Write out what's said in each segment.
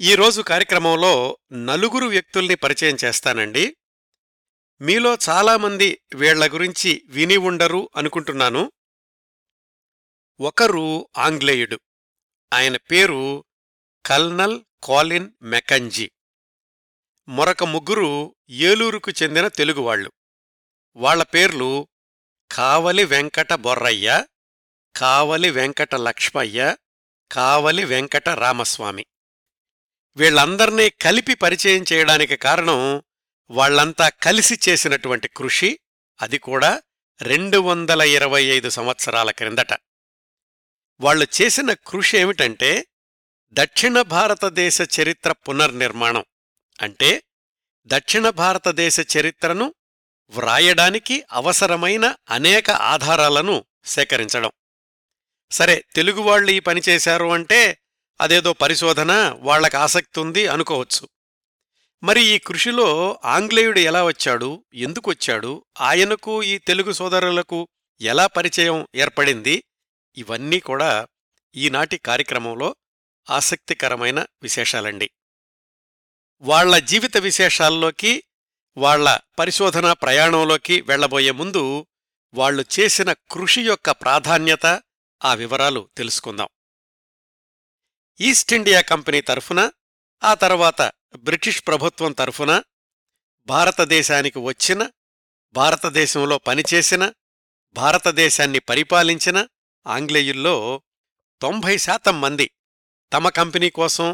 ఈరోజు కార్యక్రమంలో నలుగురు వ్యక్తుల్ని పరిచయం చేస్తానండి. మీలో చాలామంది వీళ్ళ గురించి విని ఉండరు అనుకుంటున్నాను. ఒకరు ఆంగ్లేయుడు. ఆయన పేరు కల్నల్ కాలిన్ మెకంజీ. మరొక ముగ్గురు ఏలూరుకు చెందిన తెలుగువాళ్ళు వాళ్ళ పేర్లు కావలి వెంకట బొర్రయ్య కావలి వెంకట లక్ష్మయ్య కావలి వెంకట రామస్వామి. వీళ్ళందర్నీ కలిపి పరిచయం చేయడానికి కారణం వాళ్ళంతా కలిసి చేసినటువంటి కృషి అది కూడా రెండు వందల ఇరవై ఐదు సంవత్సరాల క్రిందట. వాళ్ళు చేసిన కృషి ఏమిటంటే దక్షిణ భారతదేశ చరిత్ర పునర్నిర్మాణం. అంటే దక్షిణ భారతదేశ చరిత్రను వ్రాయడానికి అవసరమైన అనేక ఆధారాలను సేకరించడం. సరే తెలుగువాళ్ళు ఈ పని చేశారు అంటే అదేదో పరిశోధన వాళ్ళకు ఆసక్తి ఉంది అనుకోవచ్చు. మరి ఈ కృషిలో ఆంగ్లేయుడు ఎలా వచ్చాడు? ఎందుకొచ్చాడు ఆయనకు ఈ తెలుగు సోదరులకు ఎలా పరిచయం ఏర్పడింది? ఇవన్నీ కూడా ఈనాటి కార్యక్రమంలో ఆసక్తికరమైన విశేషాలండి. వాళ్ళ జీవిత విశేషాల్లోకి వాళ్ళ పరిశోధనా ప్రయాణంలోకి వెళ్ళబోయే ముందు వాళ్ళు చేసిన కృషి యొక్క ప్రాధాన్యత ఆ వివరాలు తెలుసుకుందాం. ఈస్ట్ ఇండియా కంపెనీ తరఫున ఆ తర్వాత బ్రిటిష్ ప్రభుత్వం తరఫున భారతదేశానికి వచ్చిన భారతదేశంలో పనిచేసిన భారతదేశాన్ని పరిపాలించిన ఆంగ్లేయుల్లో తొంభై శాతం మంది తమ కంపెనీ కోసం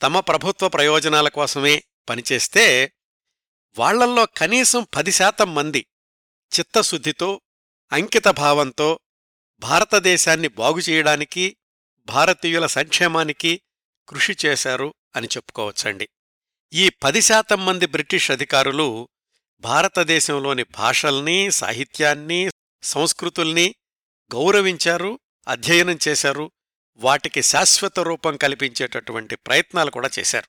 తమ ప్రభుత్వ ప్రయోజనాల కోసమే పనిచేస్తే వాళ్ళల్లో కనీసం పది శాతం మంది చిత్తశుద్ధితో అంకితభావంతో భారతదేశాన్ని బాగుచేయడానికి భారతీయుల సంక్షేమానికి కృషి చేశారు అని చెప్పుకోవచ్చండి. ఈ పది శాతం మంది బ్రిటిష్ అధికారులు భారతదేశంలోని భాషల్ని సాహిత్యాన్ని సంస్కృతుల్ని గౌరవించారు అధ్యయనం చేశారు వాటికి శాశ్వత రూపం కల్పించేటటువంటి ప్రయత్నాలు కూడా చేశారు.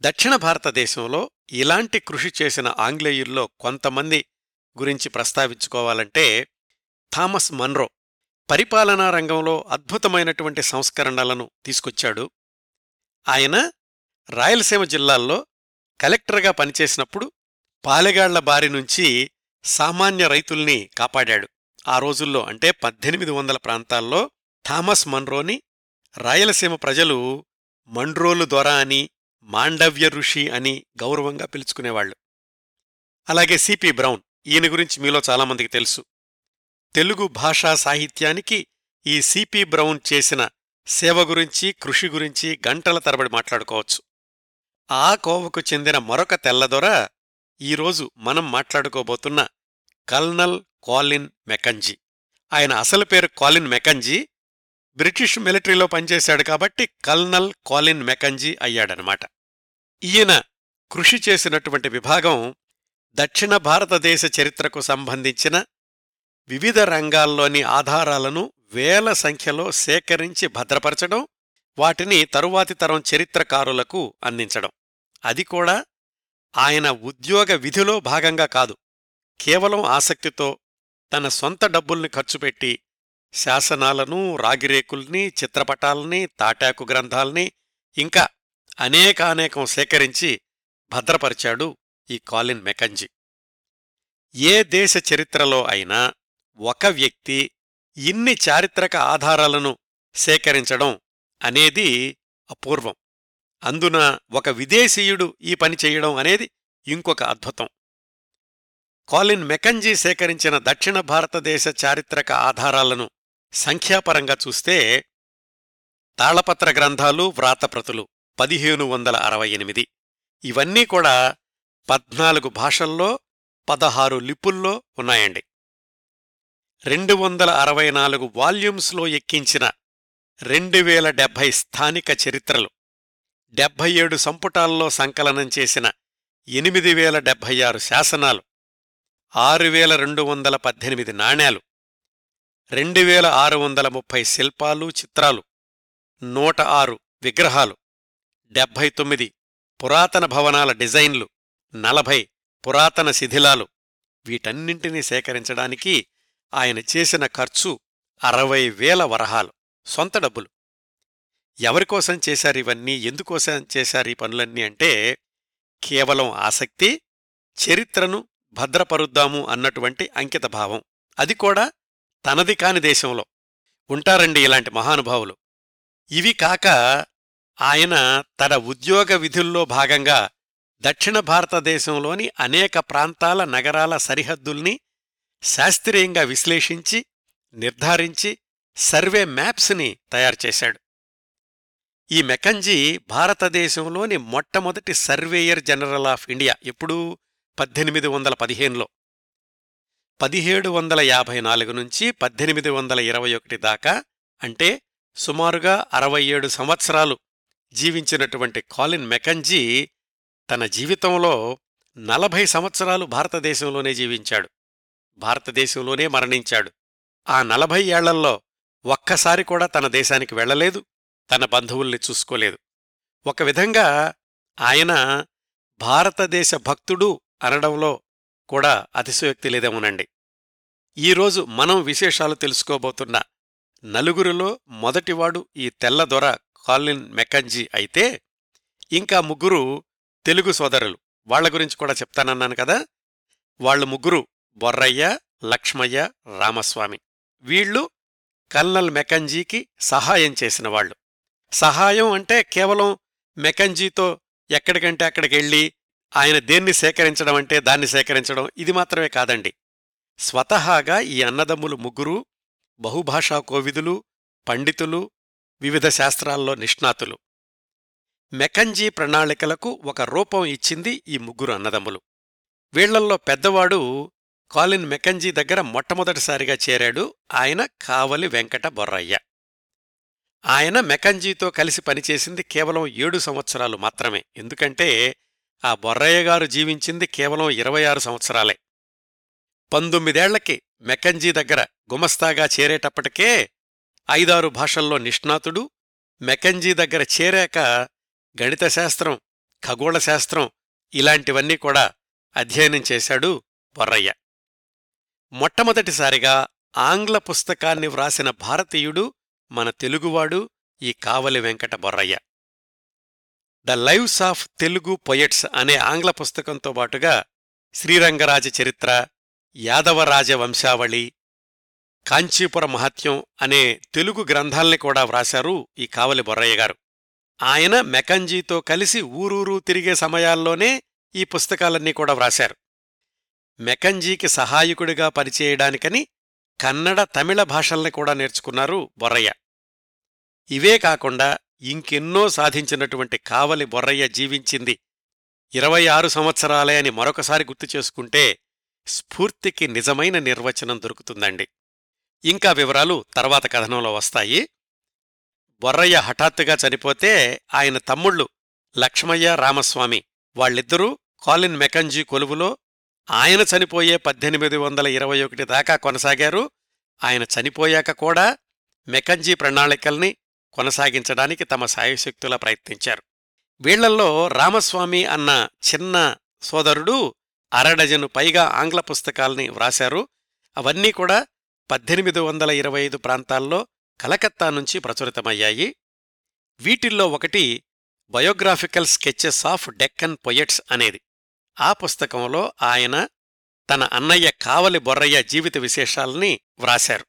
దక్షిణ భారతదేశంలో ఇలాంటి కృషి చేసిన ఆంగ్లేయుల్లో కొంతమంది గురించి ప్రస్తావించుకోవాలంటే థామస్ మన్రో పరిపాలనా రంగంలో అద్భుతమైనటువంటి సంస్కరణలను తీసుకొచ్చాడు. ఆయన రాయలసీమ జిల్లాల్లో కలెక్టర్గా పనిచేసినప్పుడు పాలెగాళ్ళ బారి నుంచి సామాన్య రైతుల్ని కాపాడాడు. ఆ రోజుల్లో అంటే పద్దెనిమిది వందల ప్రాంతాల్లో థామస్ మన్రోని రాయలసీమ ప్రజలు మండ్రోలు దొర అని మాండవ్య ఋషి అని గౌరవంగా పిలుచుకునేవాళ్ళు అలాగే సిపి బ్రౌన్ ఈయన గురించి మీలో చాలామందికి తెలుసు. తెలుగు భాషా సాహిత్యానికి ఈ సిపి బ్రౌన్ చేసిన సేవ గురించి కృషి గురించి గంటల తరబడి మాట్లాడుకోవచ్చు. ఆ కోవకు చెందిన మరొక తెల్లదొర ఈరోజు మనం మాట్లాడుకోబోతున్న కల్నల్ కాలిన్ మెకంజీ. ఆయన అసలు పేరు కాలిన్ మెకంజీ. బ్రిటిష్ మిలిటరీలో పనిచేశాడు కాబట్టి కల్నల్ కాలిన్ మెకంజీ అయ్యాడనమాట. ఈయన కృషి చేసినటువంటి విభాగం దక్షిణ భారతదేశ చరిత్రకు సంబంధించిన వివిధ రంగాల్లోని ఆధారాలను వేల సంఖ్యలో సేకరించి భద్రపరచడం వాటిని తరువాతి తరం చరిత్రకారులకు అందించడం. అది కూడా ఆయన ఉద్యోగ విధిలో భాగంగా కాదు. కేవలం ఆసక్తితో తన సొంత డబ్బుల్ని ఖర్చుపెట్టి శాసనాలను రాగిరేకుల్ని చిత్రపటాల్ని తాటాకు గ్రంథాల్ని ఇంకా అనేకానేకం సేకరించి భద్రపరిచాడు ఈ కాలిన్ మెకంజీ. ఏ దేశ చరిత్రలో అయినా ఒక వ్యక్తి ఇన్ని చారిత్రక ఆధారాలను సేకరించడం అనేది అపూర్వం. అందున ఒక విదేశీయుడు ఈ పని చేయడం అనేది ఇంకొక అద్భుతం. కాలిన్ మెకంజీ సేకరించిన దక్షిణ భారతదేశ చారిత్రక ఆధారాలను సంఖ్యాపరంగా చూస్తే తాళపత్ర గ్రంథాలు వ్రాతప్రతులు పదిహేను వందల అరవై ఎనిమిది. ఇవన్నీ కూడా పద్నాలుగు భాషల్లో పదహారు లిపుల్లో ఉన్నాయండి. రెండు వందల అరవై నాలుగు వాల్యూమ్స్లో ఎక్కించిన రెండు వేల డెబ్భై స్థానిక చరిత్రలు డెబ్భై ఏడు సంపుటాల్లో సంకలనం చేసిన ఎనిమిది వేల డెబ్భై ఆరు శాసనాలు ఆరు వేల రెండు వందల పద్దెనిమిది నాణేలు రెండు వేల ఆరు వందల ముప్పై శిల్పాలు చిత్రాలు నూట ఆరు విగ్రహాలు డెబ్భై తొమ్మిది పురాతన భవనాల డిజైన్లు నలభై పురాతన శిథిలాలు వీటన్నింటినీ సేకరించడానికి ఆయన చేసిన ఖర్చు అరవై వేల వరహాలు సొంత డబ్బులు. ఎవరికోసం చేశారు ఇవన్నీ? ఎందుకోసం చేశారు ఈ పనులన్నీ అంటే కేవలం ఆసక్తి చరిత్రను భద్రపరుద్దాము అన్నటువంటి అంకితభావం అది కూడా తనది కాని దేశంలో. ఉంటారండి ఇలాంటి మహానుభావులు. ఇవి కాక ఆయన తన ఉద్యోగ విధుల్లో భాగంగా దక్షిణ భారతదేశంలోని అనేక ప్రాంతాల నగరాల సరిహద్దుల్ని శాస్త్రీయంగా విశ్లేషించి నిర్ధారించి సర్వే మ్యాప్స్ని తయారుచేశాడు ఈ మెకంజీ భారతదేశంలోని మొట్టమొదటి సర్వేయర్ జనరల్ ఆఫ్ ఇండియా ఎప్పుడూ? పద్దెనిమిది వందల పదిహేనులో. పదిహేడు వందల యాభై నాలుగు నుంచి పద్దెనిమిది వందల ఇరవై ఒకటి దాకా అంటే సుమారుగా అరవై ఏడు సంవత్సరాలు జీవించినటువంటి కాలిన్ మెకంజీ తన జీవితంలో నలభై సంవత్సరాలు భారతదేశంలోనే జీవించాడు. భారతదేశంలోనే మరణించాడు. ఆ నలభై ఏళ్ళల్లో ఒక్కసారి కూడా తన దేశానికి వెళ్ళలేదు తన బంధువుల్ని చూసుకోలేదు. ఒక విధంగా ఆయన భారతదేశ భక్తుడు అనడంలో కూడా అతిశయోక్తి లేదేమోనండి. ఈరోజు మనం విశేషాలు తెలుసుకోబోతున్న నలుగురిలో మొదటివాడు ఈ తెల్లదొర కాలిన్ మెకంజీ అయితే ఇంకా ముగ్గురు తెలుగు సోదరులు. వాళ్ళ గురించి కూడా చెప్తానన్నాను కదా? వాళ్ళు ముగ్గురు బొర్రయ్య లక్ష్మయ్య రామస్వామి. వీళ్ళు కల్నల్ మెకంజీకి సహాయం చేసిన వాళ్ళు. సహాయం అంటే కేవలం మెకంజీతో ఎక్కడికంటే అక్కడికెళ్ళి ఆయన దేన్ని సేకరించడం అంటే దాన్ని సేకరించడం ఇది మాత్రమే కాదండి. స్వతహాగా ఈ అన్నదమ్ములు ముగ్గురు బహుభాషా కోవిదులు పండితులు వివిధ శాస్త్రాల్లో నిష్ణాతులు. మెకంజీ ప్రణాళికలకు ఒక రూపం ఇచ్చింది ఈ ముగ్గురు అన్నదమ్ములు. వీళ్ళల్లో పెద్దవాడు కాలిన్ మెకంజీ దగ్గర మొట్టమొదటిసారిగా చేరాడు ఆయన కావలి వెంకట బొర్రయ్య. ఆయన మెకంజీతో కలిసి పనిచేసింది కేవలం ఏడు సంవత్సరాలు మాత్రమే. ఎందుకంటే ఆ బొర్రయ్య గారు జీవించింది కేవలం ఇరవై ఆరు సంవత్సరాలే. పంతొమ్మిదేళ్ళకి మెకంజీ దగ్గర గుమస్తాగా చేరేటప్పటికే ఐదారు భాషల్లో నిష్ణాతుడు మెకంజీ దగ్గర చేరాక గణిత శాస్త్రం ఖగోళ శాస్త్రం ఇలాంటివన్నీ కూడా అధ్యయనం చేశాడు బొర్రయ్య. మొట్టమొదటిసారిగా ఆంగ్ల పుస్తకాన్ని వ్రాసిన భారతీయుడు మన తెలుగువాడు ఈ Kavali Venkata Borrayya. The lives of Telugu poets అనే ఆంగ్ల పుస్తకంతో పాటుగా శ్రీరంగరాజ చరిత్ర యాదవరాజ వంశావళి కాంచీపుర మహత్యం అనే తెలుగు గ్రంథాల్ని కూడా వ్రాశారు ఈ కావలి బొర్రయ్య గారు. ఆయన మెకంజీతో కలిసి ఊరూరు తిరిగే సమయాల్లోనే ఈ పుస్తకాలన్నీ కూడా వ్రాశారు. మెకంజీకి సహాయకుడిగా పనిచేయడానికని కన్నడ తమిళ భాషల్ని కూడా నేర్చుకున్నారు బొర్రయ్య ఇవే కాకుండా ఇంకెన్నో సాధించినటువంటి కావలి బొర్రయ్య జీవించింది ఇరవై ఆరు సంవత్సరాలే అని మరొకసారి గుర్తు చేసుకుంటే స్ఫూర్తికి నిజమైన నిర్వచనం దొరుకుతుందండి. ఇంకా వివరాలు తర్వాత కథనంలో వస్తాయి. బొర్రయ్య హఠాత్తుగా చనిపోతే ఆయన తమ్ముళ్ళు లక్ష్మయ్య రామస్వామి వాళ్ళిద్దరూ కాలిన్ మెకంజీ కొలువులో ఆయన చనిపోయే పద్దెనిమిది వందల ఇరవై ఒకటి దాకా కొనసాగారు. ఆయన చనిపోయాక కూడా మెకంజీ ప్రణాళికల్ని కొనసాగించడానికి తమ సాయశక్తులా ప్రయత్నించారు. వీళ్ళల్లో రామస్వామి అన్న చిన్న సోదరుడు అరడజను పైగా ఆంగ్ల పుస్తకాల్ని వ్రాశారు. అవన్నీ కూడా పద్దెనిమిది వందల ఇరవై ఐదు ప్రాంతాల్లో కలకత్తా నుంచి ప్రచురితమయ్యాయి. వీటిల్లో ఒకటి biographical sketches of Deccan poets అనేది. ఆ పుస్తకంలో ఆయన తన అన్నయ్య కావలి బొర్రయ్య జీవిత విశేషాల్ని వ్రాశారు.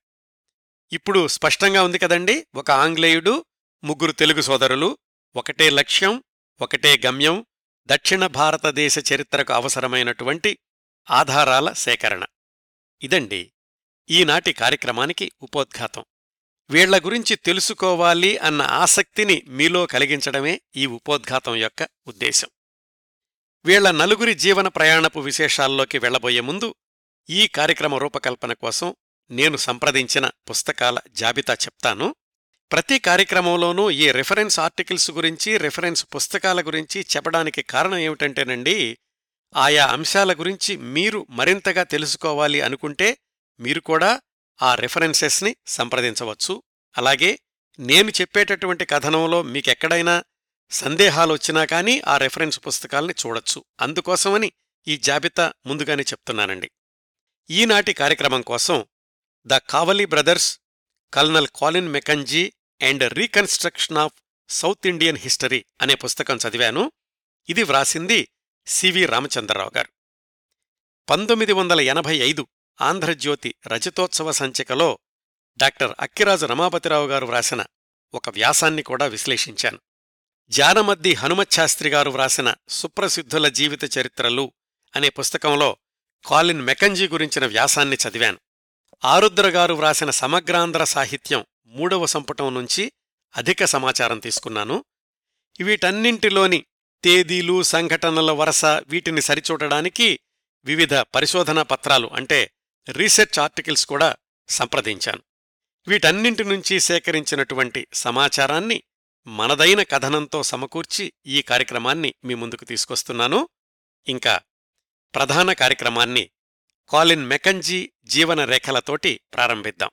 ఇప్పుడు స్పష్టంగా ఉంది కదండి ఒక ఆంగ్లేయుడు ముగ్గురు తెలుగు సోదరులు ఒకటే లక్ష్యం ఒకటే గమ్యం దక్షిణ భారతదేశ చరిత్రకు అవసరమైనటువంటి ఆధారాల సేకరణ. ఇదండి ఈనాటి కార్యక్రమానికి ఉపోద్ఘాతం. వీళ్ళ గురించి తెలుసుకోవాలి అన్న ఆసక్తిని మీలో కలిగించడమే ఈ ఉపోద్ఘాతం యొక్క ఉద్దేశం. వీళ్ళ నలుగురి జీవన ప్రయాణపు విశేషాల్లోకి వెళ్ళబోయే ముందు ఈ కార్యక్రమ రూపకల్పన కోసం నేను సంప్రదించిన పుస్తకాల జాబితా చెప్తాను. ప్రతి కార్యక్రమంలోనూ ఈ రిఫరెన్స్ ఆర్టికల్స్ గురించి రిఫరెన్స్ పుస్తకాల గురించి చెప్పడానికి కారణం ఏమిటంటేనండి ఆయా అంశాల గురించి మీరు మరింతగా తెలుసుకోవాలి అనుకుంటే మీరు కూడా ఆ రిఫరెన్సెస్ని సంప్రదించవచ్చు. అలాగే నేను చెప్పేటటువంటి కథనంలో మీకెక్కడైనా సందేహాలు వచ్చినా కానీ ఆ రెఫరెన్స్ పుస్తకాల్ని చూడొచ్చు. అందుకోసమని ఈ జాబితా ముందుగానే చెప్తున్నానండి. ఈనాటి కార్యక్రమం కోసం the Kavali brothers colonel Colin Mackenzie and reconstruction of south Indian history అనే పుస్తకం చదివాను. ఇది వ్రాసింది సివి రామచంద్రరావు గారు. పంతొమ్మిది వందల ఎనభై ఐదు ఆంధ్రజ్యోతి రజతోత్సవ సంచికలో డాక్టర్ అక్కిరాజు రమాపతిరావు గారు వ్రాసిన ఒక వ్యాసాన్ని కూడా విశ్లేషించాను. జానమద్ది హనుమచ్శాస్త్రి గారు వ్రాసిన సుప్రసిద్ధుల జీవిత చరిత్రలు అనే పుస్తకంలో కాలిన్ మెకంజీ గురించిన వ్యాసాన్ని చదివాను. ఆరుద్ర గారు వ్రాసిన సమగ్రాంధ్ర సాహిత్యం మూడవ సంపుటం నుంచి అధిక సమాచారం తీసుకున్నాను. వీటన్నింటిలోని తేదీలు సంఘటనల వరస వీటిని సరిచూడడానికి వివిధ పరిశోధనా పత్రాలు అంటే రీసెర్చ్ ఆర్టికల్స్ కూడా సంప్రదించాను. వీటన్నింటి నుంచి సేకరించినటువంటి సమాచారాన్ని మనదైన కథనంతో సమకూర్చి ఈ కార్యక్రమాన్ని మీ ముందుకు తీసుకొస్తున్నాను. ఇంకా ప్రధాన కార్యక్రమాన్ని కాలిన్ మెకంజీ జీవన రేఖలతోటి ప్రారంభిద్దాం.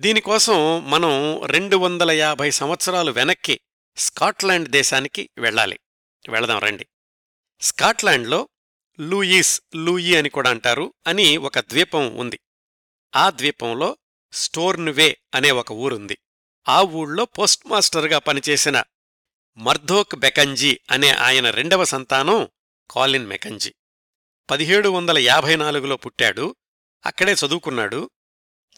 దీనికోసం మనం రెండు వందల యాభై సంవత్సరాలు వెనక్కి స్కాట్లాండ్ దేశానికి వెళ్ళాలి. వెళదాం రండి. స్కాట్లాండ్లో లూయిస్ లూయి అని కూడా అంటారు అని ఒక ద్వీపం ఉంది. ఆ ద్వీపంలో స్టోర్న్వే అనే ఒక ఊరుంది. ఆ ఊళ్ళో పోస్ట్ మాస్టర్గా పనిచేసిన మర్ధోక్ బెకంజీ అనే ఆయన రెండవ సంతానం కాలిన్ మెకంజీ. పదిహేడు వందల యాభై నాలుగులో పుట్టాడు. అక్కడే చదువుకున్నాడు.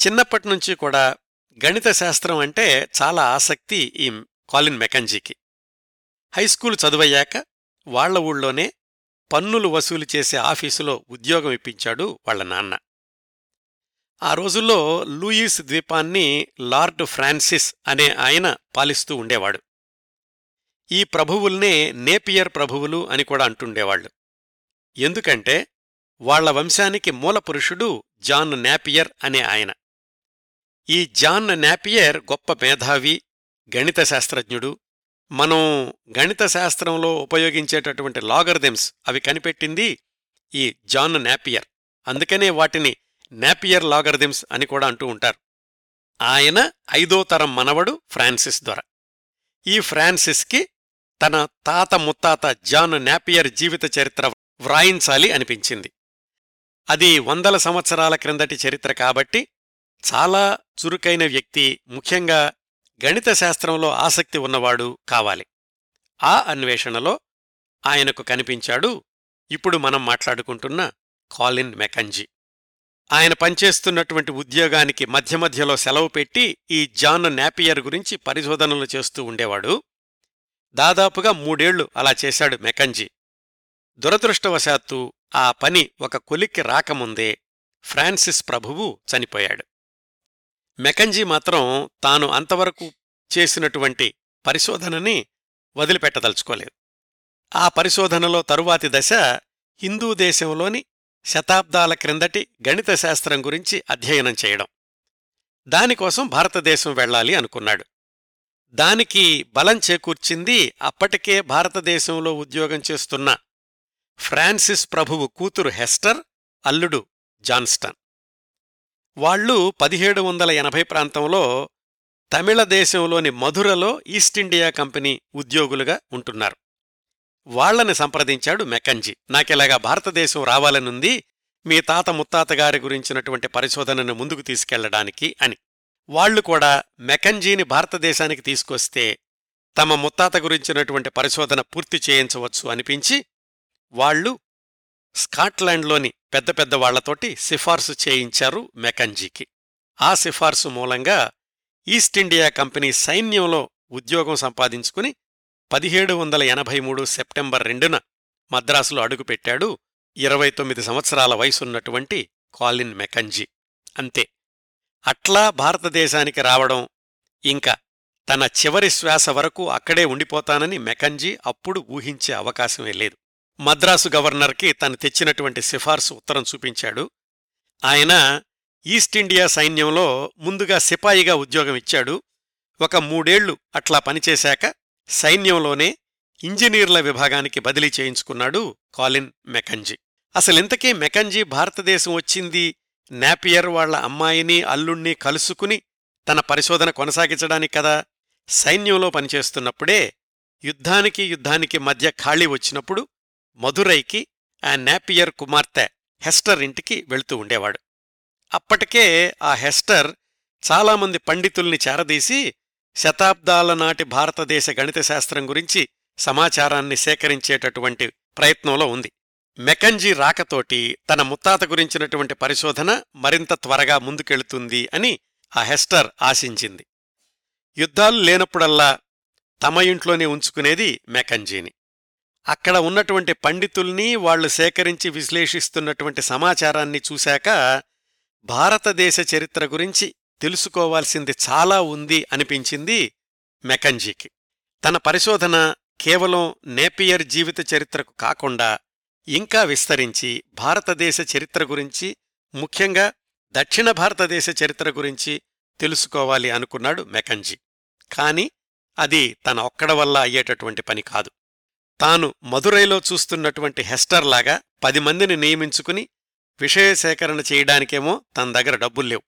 చిన్నప్పటినుంచి కూడా గణిత శాస్త్రం అంటే చాలా ఆసక్తి ఈ కాలిన్ మెకంజీకి. హైస్కూల్ చదువయ్యాక వాళ్ళ ఊళ్ళోనే పన్నులు వసూలు చేసే ఆఫీసులో ఉద్యోగం ఇప్పించాడు వాళ్ళ నాన్న. ఆ రోజుల్లో లూయిస్ ద్వీపాన్ని లార్డ్ ఫ్రాన్సిస్ అనే ఆయన పాలిస్తూ ఉండేవాడు. ఈ ప్రభువుల్నే నేపియర్ ప్రభువులు అని కూడా అంటుండేవాళ్ళు ఎందుకంటే వాళ్ళ వంశానికి మూలపురుషుడు జాన్ నాపియర్ అనే ఆయన. ఈ జాన్ నాపియర్ గొప్ప మేధావి గణిత శాస్త్రజ్ఞుడు. మనం గణిత శాస్త్రంలో ఉపయోగించేటటువంటి లాగర్దెమ్స్ అవి కనిపెట్టింది ఈ జాన్ నాపియర్. అందుకనే వాటిని నాపియర్ లాగర్దెమ్స్ అని కూడా అంటూ ఉంటారు. ఆయన ఐదో తరం మనవడు ఫ్రాన్సిస్ దొర ఈ ఫ్రాన్సిస్కి తన తాత ముత్తాత జాన్ నాపియర్ జీవిత చరిత్ర వ్రాయించాలి అనిపించింది. అది వందల సంవత్సరాల క్రిందటి చరిత్ర కాబట్టి చాలా చురుకైన వ్యక్తి ముఖ్యంగా గణిత శాస్త్రంలో ఆసక్తి ఉన్నవాడు కావాలి. ఆ అన్వేషణలో ఆయనకు కనిపించాడు ఇప్పుడు మనం మాట్లాడుకుంటున్న కాలిన్ మెకంజీ. ఆయన పనిచేస్తున్నటువంటి ఉద్యోగానికి మధ్య మధ్యలో సెలవు పెట్టి ఈ జాన్ నాపియర్ గురించి పరిశోధనలు చేస్తూ ఉండేవాడు. దాదాపుగా మూడేళ్ళు అలా చేశాడు మెకంజీ. దురదృష్టవశాత్తు ఆ పని ఒక కొలిక్కి రాకముందే ఫ్రాన్సిస్ ప్రభువు చనిపోయాడు. మెకంజీ మాత్రం తాను అంతవరకు చేసినటువంటి పరిశోధనని వదిలిపెట్టదలుచుకోలేదు. ఆ పరిశోధనలో తరువాతి దశ హిందూ దేశంలోని శతాబ్దాల క్రిందటి గణిత శాస్త్రం గురించి అధ్యయనం చేయడం. దానికోసం భారతదేశం వెళ్ళాలి అనుకున్నాడు. దానికి బలం చేకూర్చింది అప్పటికే భారతదేశంలో ఉద్యోగం చేస్తున్న ఫ్రాన్సిస్ ప్రభువు కూతురు హెస్టర్ అల్లుడు జాన్స్టన్. వాళ్ళు పదిహేడు వందల ఎనభై ప్రాంతంలో తమిళ దేశంలోని మధురలో ఈస్ట్ ఇండియా కంపెనీ ఉద్యోగులుగా ఉంటున్నారు. వాళ్ళని సంప్రదించాడు మెకంజీ. నాకిలాగా భారతదేశం రావాలనుంది మీ తాత ముత్తాతగారి గురించినటువంటి పరిశోధనను ముందుకు తీసుకెళ్ళడానికి అని. వాళ్ళు కూడా మెకంజీని భారతదేశానికి తీసుకొస్తే తమ ముత్తాత గురించినటువంటి పరిశోధన పూర్తి చేయించవచ్చు అనిపించి వాళ్ళు స్కాట్లాండ్లోని పెద్ద పెద్ద వాళ్ళతోటి సిఫార్సు చేయించారు మెకంజీకి. ఆ సిఫార్సు మూలంగా ఈస్ట్ ఇండియా కంపెనీ సైన్యంలో ఉద్యోగం సంపాదించుకుని పదిహేడు వందల ఎనభై మూడు సెప్టెంబర్ రెండున మద్రాసులో అడుగుపెట్టాడు ఇరవై తొమ్మిది సంవత్సరాల వయసున్నటువంటి కాలిన్ మెకంజీ. అంతే. అట్లా భారతదేశానికి రావడం ఇంకా తన చివరి శ్వాస వరకు అక్కడే ఉండిపోతానని మెకంజీ అప్పుడు ఊహించే అవకాశమే లేదు. మద్రాసు గవర్నర్కి తను తెచ్చినటువంటి సిఫార్సు ఉత్తరం చూపించాడు. ఆయన ఈస్ట్ ఇండియా సైన్యంలో ముందుగా సిపాయిగా ఉద్యోగం ఇచ్చాడు. ఒక మూడేళ్ళు అట్లా పనిచేశాక సైన్యంలోనే ఇంజనీర్ల విభాగానికి బదిలీ చేయించుకున్నాడు కాలిన్ మెకంజీ. అసలింతకీ మెకంజీ భారతదేశం వచ్చింది నాపియర్ వాళ్ళ అమ్మాయిని అల్లుణ్ణి కలుసుకుని తన పరిశోధన కొనసాగించడానికి కదా. సైన్యంలో పనిచేస్తున్నప్పుడే యుద్ధానికి యుద్ధానికి మధ్య ఖాళీ వచ్చినప్పుడు మధురైకి ఆ నాపియర్ కుమార్తె హెస్టర్ ఇంటికి వెళుతూ ఉండేవాడు. అప్పటికే ఆ హెస్టర్ చాలామంది పండితుల్ని చేరదీసి శతాబ్దాల నాటి భారతదేశ గణిత శాస్త్రం గురించి సమాచారాన్ని సేకరించేటటువంటి ప్రయత్నంలో ఉంది. మెకంజీ రాకతోటి తన ముత్తాత గురించినటువంటి పరిశోధన మరింత త్వరగా ముందుకెళుతుంది అని ఆ హెస్టర్ ఆశించింది. యుద్ధాలు లేనప్పుడల్లా తమ ఇంట్లోనే ఉంచుకునేది మెకంజీని. అక్కడ ఉన్నటువంటి పండితుల్ని వాళ్ళు సేకరించి విశ్లేషిస్తున్నటువంటి సమాచారాన్ని చూశాక భారతదేశ చరిత్ర గురించి తెలుసుకోవాల్సింది చాలా ఉంది అనిపించింది మెకంజీకి. తన పరిశోధన కేవలం నేపియర్ జీవిత చరిత్రకు కాకుండా ఇంకా విస్తరించి భారతదేశ చరిత్ర గురించి ముఖ్యంగా దక్షిణ భారతదేశ చరిత్ర గురించి తెలుసుకోవాలి అనుకున్నాడు మెకంజీ. కాని అది తన ఒక్కడ వల్ల అయ్యేటటువంటి పని కాదు. తాను మదురైలో చూస్తున్నటువంటి హెస్టర్లాగా పది మందిని నియమించుకుని విషయ సేకరణ చేయడానికేమో తన దగ్గర డబ్బుల్లేవు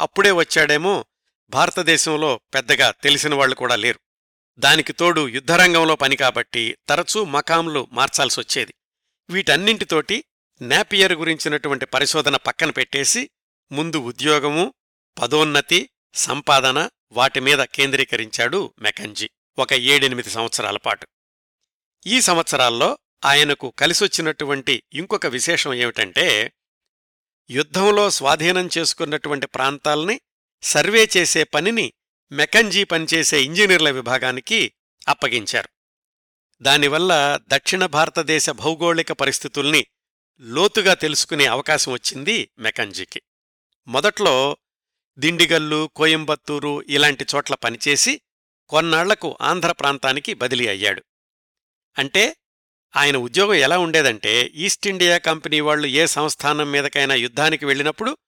అప్పుడే వచ్చాడేమో భారతదేశంలో పెద్దగా తెలిసిన వాళ్ళు కూడా లేరు. దానికి తోడు యుద్ధరంగంలో పని కాబట్టి తరచూ మకాంలు మార్చాల్సొచ్చేది వీటన్నింటితోటి నాపియర్ గురించినటువంటి పరిశోధన పక్కన పెట్టేసి ముందు ఉద్యోగము పదోన్నతి సంపాదన వాటిమీద కేంద్రీకరించాడు మెకంజీ ఒక ఏడెనిమిది సంవత్సరాల పాటు. ఈ సంవత్సరాల్లో ఆయనకు కలిసొచ్చినటువంటి ఇంకొక విశేషం ఏమిటంటే యుద్ధంలో స్వాధీనం చేసుకున్నటువంటి ప్రాంతాల్ని సర్వే చేసే పనిని మెకంజీ పనిచేసే ఇంజనీర్ల విభాగానికి అప్పగించారు. దానివల్ల దక్షిణ భారతదేశ భౌగోళిక పరిస్థితుల్ని లోతుగా తెలుసుకునే అవకాశం వచ్చింది మెకంజీకి. మొదట్లో దిండిగల్లు కోయంబత్తూరు ఇలాంటి చోట్ల పనిచేసి కొన్నాళ్ళకు ఆంధ్ర ప్రాంతానికి బదిలీ అయ్యాడు. అంటే ఆయన ఉద్యోగం ఎలా ఉండేదంటే ఈస్ట్ ఇండియా కంపెనీ వాళ్ళు ఏ సంస్థానం మీదకైనా యుద్ధానికి వెళ్ళినప్పుడు